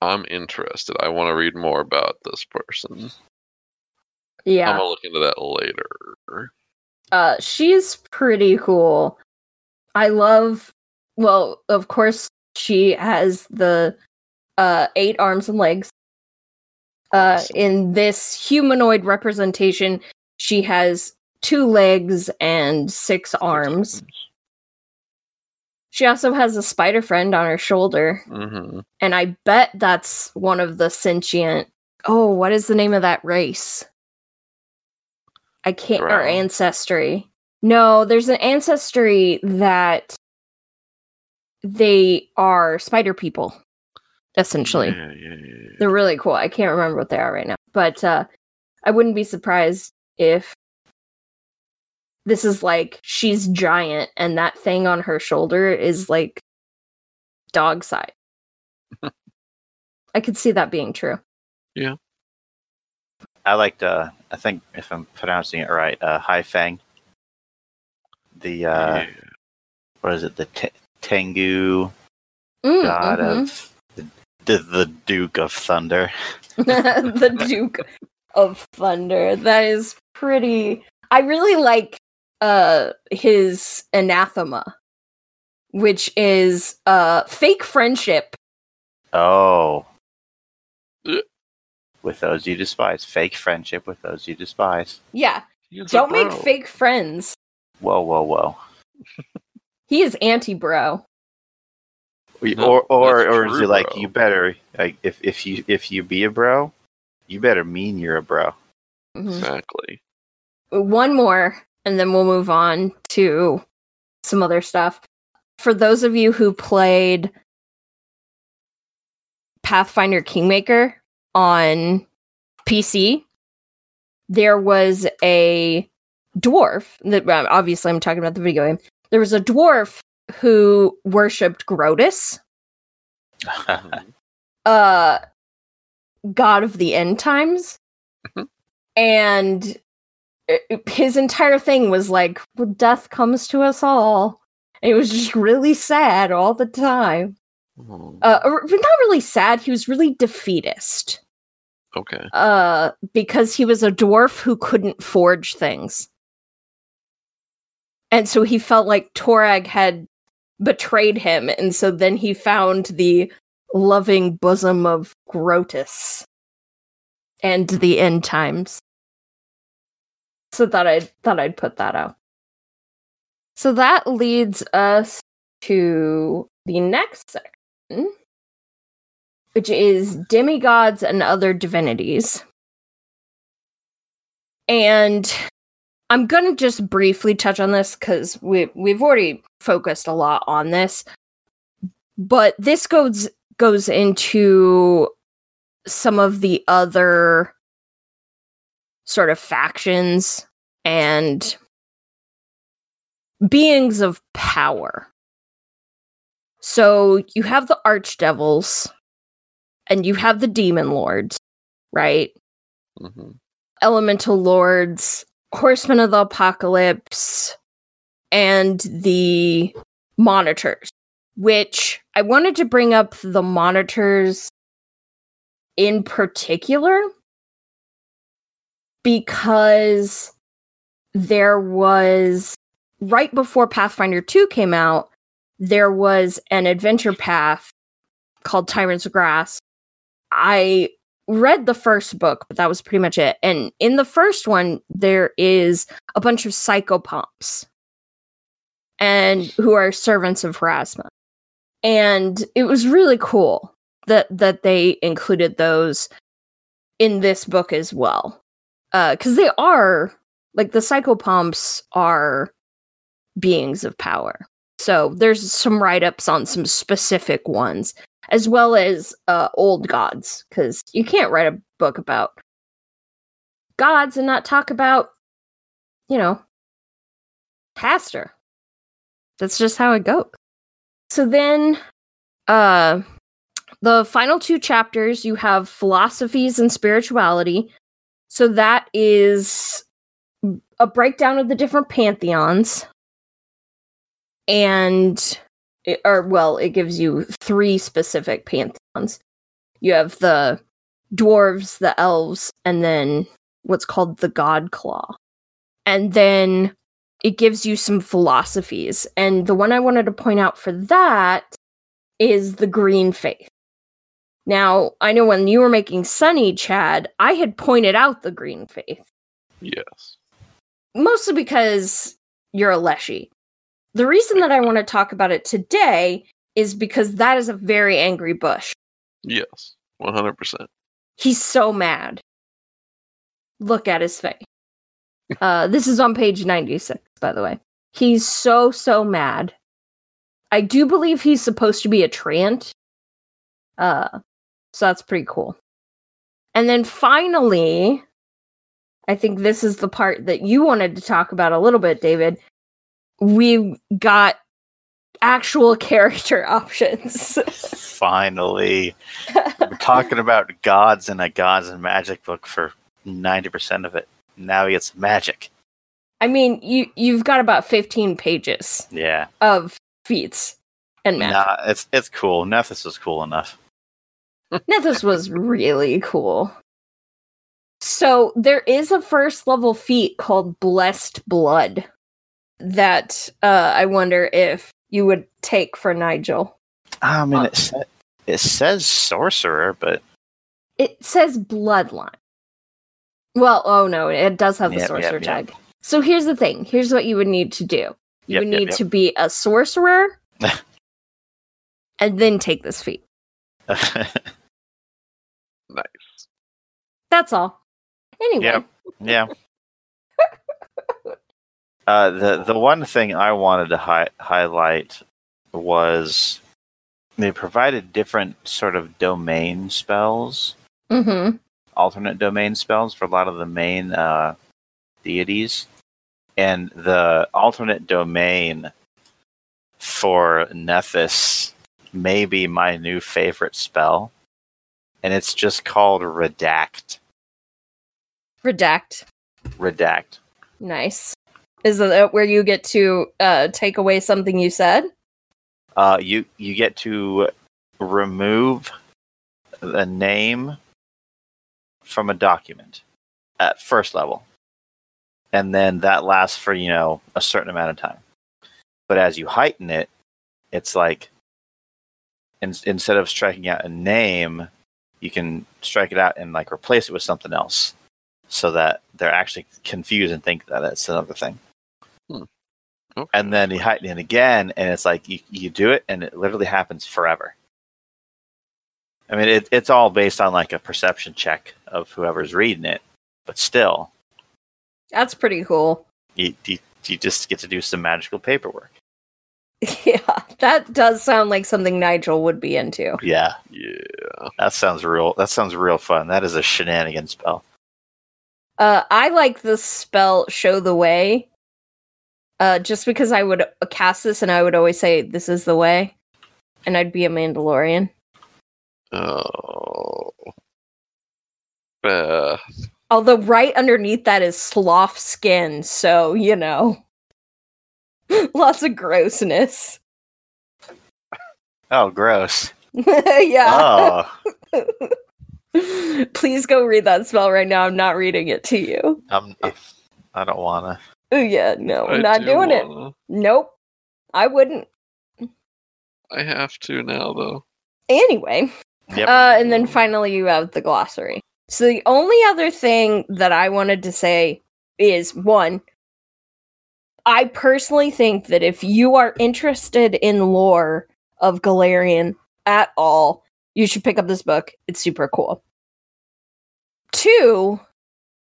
I'm interested. I want to read more about this person. Yeah. I'm Yeah. gonna look into that later. Uh she's pretty cool. I love well, of course she has the uh eight arms and legs. Uh in this humanoid representation, she has two legs and six arms. She also has a spider friend on her shoulder, Mm-hmm. and I bet that's one of the sentient. Oh, what is the name of that race? I can't. Or Drow. ancestry. No, there's an ancestry that they are spider people, essentially. Yeah, yeah, yeah, yeah. They're really cool. I can't remember what they are right now, but uh, I wouldn't be surprised if this is like she's giant and that thing on her shoulder is like dog size. I could see that being true. Yeah. I liked, uh, I think if I'm pronouncing it right, uh, Hei Feng. The, uh, Yeah. what is it? The T- Tengu Mm, god mhm. of the, the, the Duke of Thunder. the Duke of Thunder. That is pretty. I really like uh his anathema, which is uh fake friendship. Oh. With those you despise. Fake friendship with those you despise. Yeah, He is a don't make fake friends. Whoa, whoa, whoa. He is anti-bro. No, or or that's or is true, it like bro. you better like if if you if you be a bro, you better mean you're a bro. Mhm. Exactly. One more, and then we'll move on to some other stuff. For those of you who played Pathfinder Kingmaker on PC, there was a dwarf that well, obviously I'm talking about the video game. There was a dwarf who worshipped Groetus, uh god of the end times. Mhm. and i- his entire thing was like well, death comes to us all. And it was just really sad all the time. Oh, Uh or- not really sad, he was really defeatist. okay. uh because he was a dwarf who couldn't forge things and so he felt like torag had betrayed him and so then he found the loving bosom of Groetus and the end times so that i thought i'd put that out so that leads us to the next section which is demigods and other divinities. And I'm going to just briefly touch on this cuz we we've already focused a lot on this. But this goes goes into some of the other sort of factions and beings of power. So you have the archdevils, and you have the demon lords, right? hmm Elemental lords, horsemen of the apocalypse, and the monitors. Which I wanted to bring up the monitors in particular because there was right before Pathfinder 2 came out, there was an adventure path called Tyrant's Grasp I read the first book, but that was pretty much it. And in the first one, there is a bunch of psychopomps and who are servants of Pharasma. And it was really cool that that they included those in this book as well. Uh cuz they are like the psychopomps are beings of power. So there's some write-ups on some specific ones as well as uh, old gods, because you can't write a book about gods and not talk about, you know, Pastor. That's just how it goes. So then, uh, the final two chapters, you have philosophies and spirituality. So that is a breakdown of the different pantheons. And it, or well, it gives you three specific pantheons. You have the dwarves, the elves, and then what's called the Godclaw. And then it gives you some philosophies. And the one I wanted to point out for that is the green faith. Now, I know when you were making Sunny, Chad, I had pointed out the green faith, Yes. mostly because you're a Leshy. The reason that I want to talk about it today is because that is a very angry Bush. Yes. One hundred percent. He's so mad. Look at his face. Uh, this is on page 96, by the way. He's so, so mad. I do believe he's supposed to be a Treant. Uh, so that's pretty cool. And then finally, I think this is the part that you wanted to talk about a little bit, David. We've got actual character options. Finally, we're talking about gods in a gods and magic book for ninety percent of it. Now he gets magic. I mean, you you've got about 15 pages Yeah, of feats and magic. nah, it's it's cool. Nethys is cool enough. Nethys was really cool. So there is a first level feat called Blessed Blood that uh, I wonder if you would take for Nigel. I mean, it sa- it says sorcerer, but It says Bloodline. Well, oh no, it does have the Yep, yep, sorcerer yep. tag. So here's the thing. Here's what you would need to do. You Yep, would yep, need yep. to be a sorcerer and then take this feat. Nice. That's all. Anyway. Yep. yeah. Uh, the the one thing I wanted to hi- highlight was they provided different sort of domain spells, Mm-hmm. alternate domain spells for a lot of the main uh, deities, and the alternate domain for Nethys may be my new favorite spell, and it's just called Redact. Redact. Redact. Nice. Is that where you get to uh, take away something you said? Uh, you you get to remove a name from a document at first level, and then that lasts for you know a certain amount of time. But as you heighten it, it's like in, instead of striking out a name, you can strike it out and like replace it with something else, so that they're actually confused and think that it's another thing Okay. and then you heighten it again, and it's like you, you do it, and it literally happens forever. I mean, it, it's all based on like a perception check of whoever's reading it, but still, That's pretty cool. you, you you just get to do some magical paperwork. Yeah, that does sound like something Nigel would be into. Yeah, yeah. that sounds real. That sounds real fun. That is a shenanigan spell. Uh, I like the spell "Show the Way," uh, just because I would cast this and I would always say, "This is the way," and I'd be a Mandalorian. Oh. Beth. Although right underneath that is sloth skin, so you know, lots of grossness. Oh, gross. yeah. Oh, Please go read that spell right now. I'm not reading it to you. I'm. I don't wanna. Oh yeah, no, I I'm not do doing it. wanna- Nope. I wouldn't. I have to now, though. Anyway. Yep. Uh, and then finally, you have the glossary. So the only other thing that I wanted to say is one. I personally think that if you are interested in lore of Golarion at all, you should pick up this book. It's super cool. Two,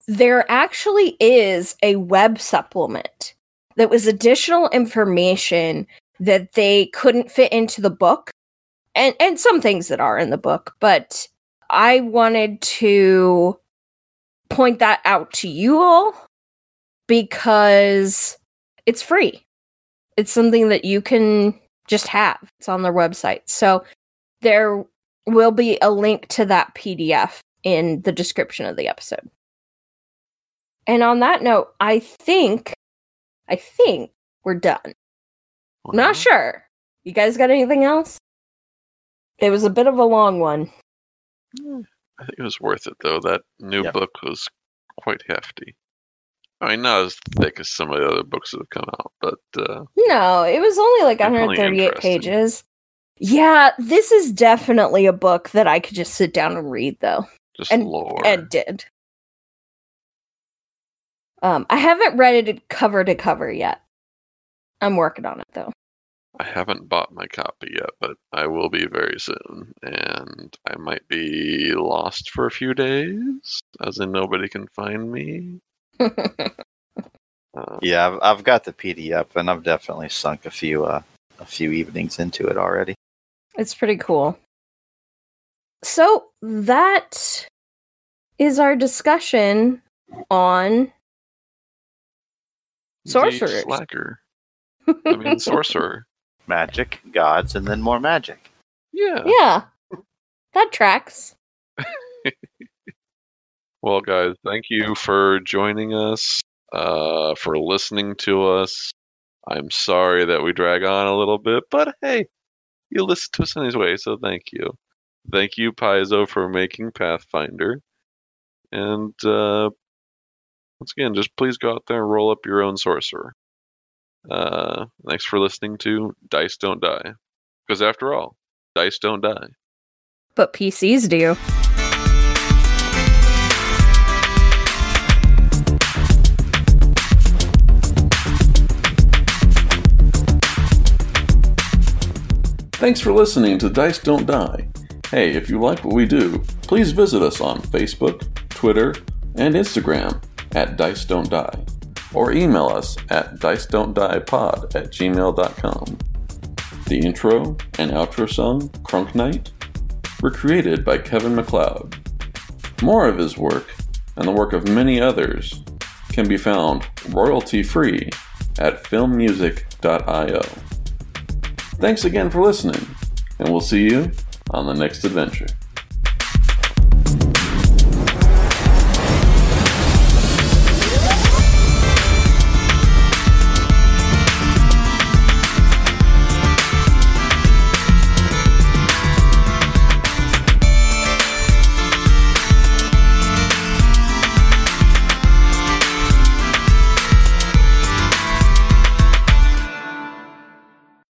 there actually is a web supplement that was additional information that they couldn't fit into the book and and some things that are in the book but i wanted to point that out to you all because it's free. It's something that you can just have. It's on their website. So there will be a link to that pdf in the description of the episode and on that note i think i think we're done I'm not sure you guys got anything else it was a bit of a long one I think it was worth it, though. That new Yep. book was quite hefty. I mean, not as thick as some of the other books that have come out, but uh, No, it was only like 138 pages. Yeah, this is definitely a book that I could just sit down and read though. just And- lore. And did. Um I haven't read it cover to cover yet. I'm working on it though. I haven't bought my copy yet, but I will be very soon. And I might be lost for a few days, as in nobody can find me. Uh, yeah, I've, I've got the PDF, and I've definitely sunk a few uh, a few evenings into it already. it's pretty cool. So that is our discussion on the Sorcerers. Slacker. I mean, sorcerer. Magic, gods, and then more magic. Yeah. Yeah. That tracks. Well, guys, thank you for joining us, uh, for listening to us. I'm sorry that we drag on a little bit, but hey, you listen to us anyway, so thank you. Thank you, Paizo, for making Pathfinder. And uh, once again, just please go out there and roll up your own sorcerer. Uh, thanks for listening to Dice Don't Die. Because after all, dice don't die. But PCs do. Thanks for listening to Dice Don't Die. Hey, if you like what we do, please visit us on Facebook, Twitter, and Instagram at Dice Don't Die. or email us at dice don't die pod at gmail.com. The intro and outro song, Crunk Knight, were created by Kevin MacLeod. More of his work, and the work of many others, can be found royalty free at filmmusic.io. Thanks again for listening, and we'll see you on the next adventure.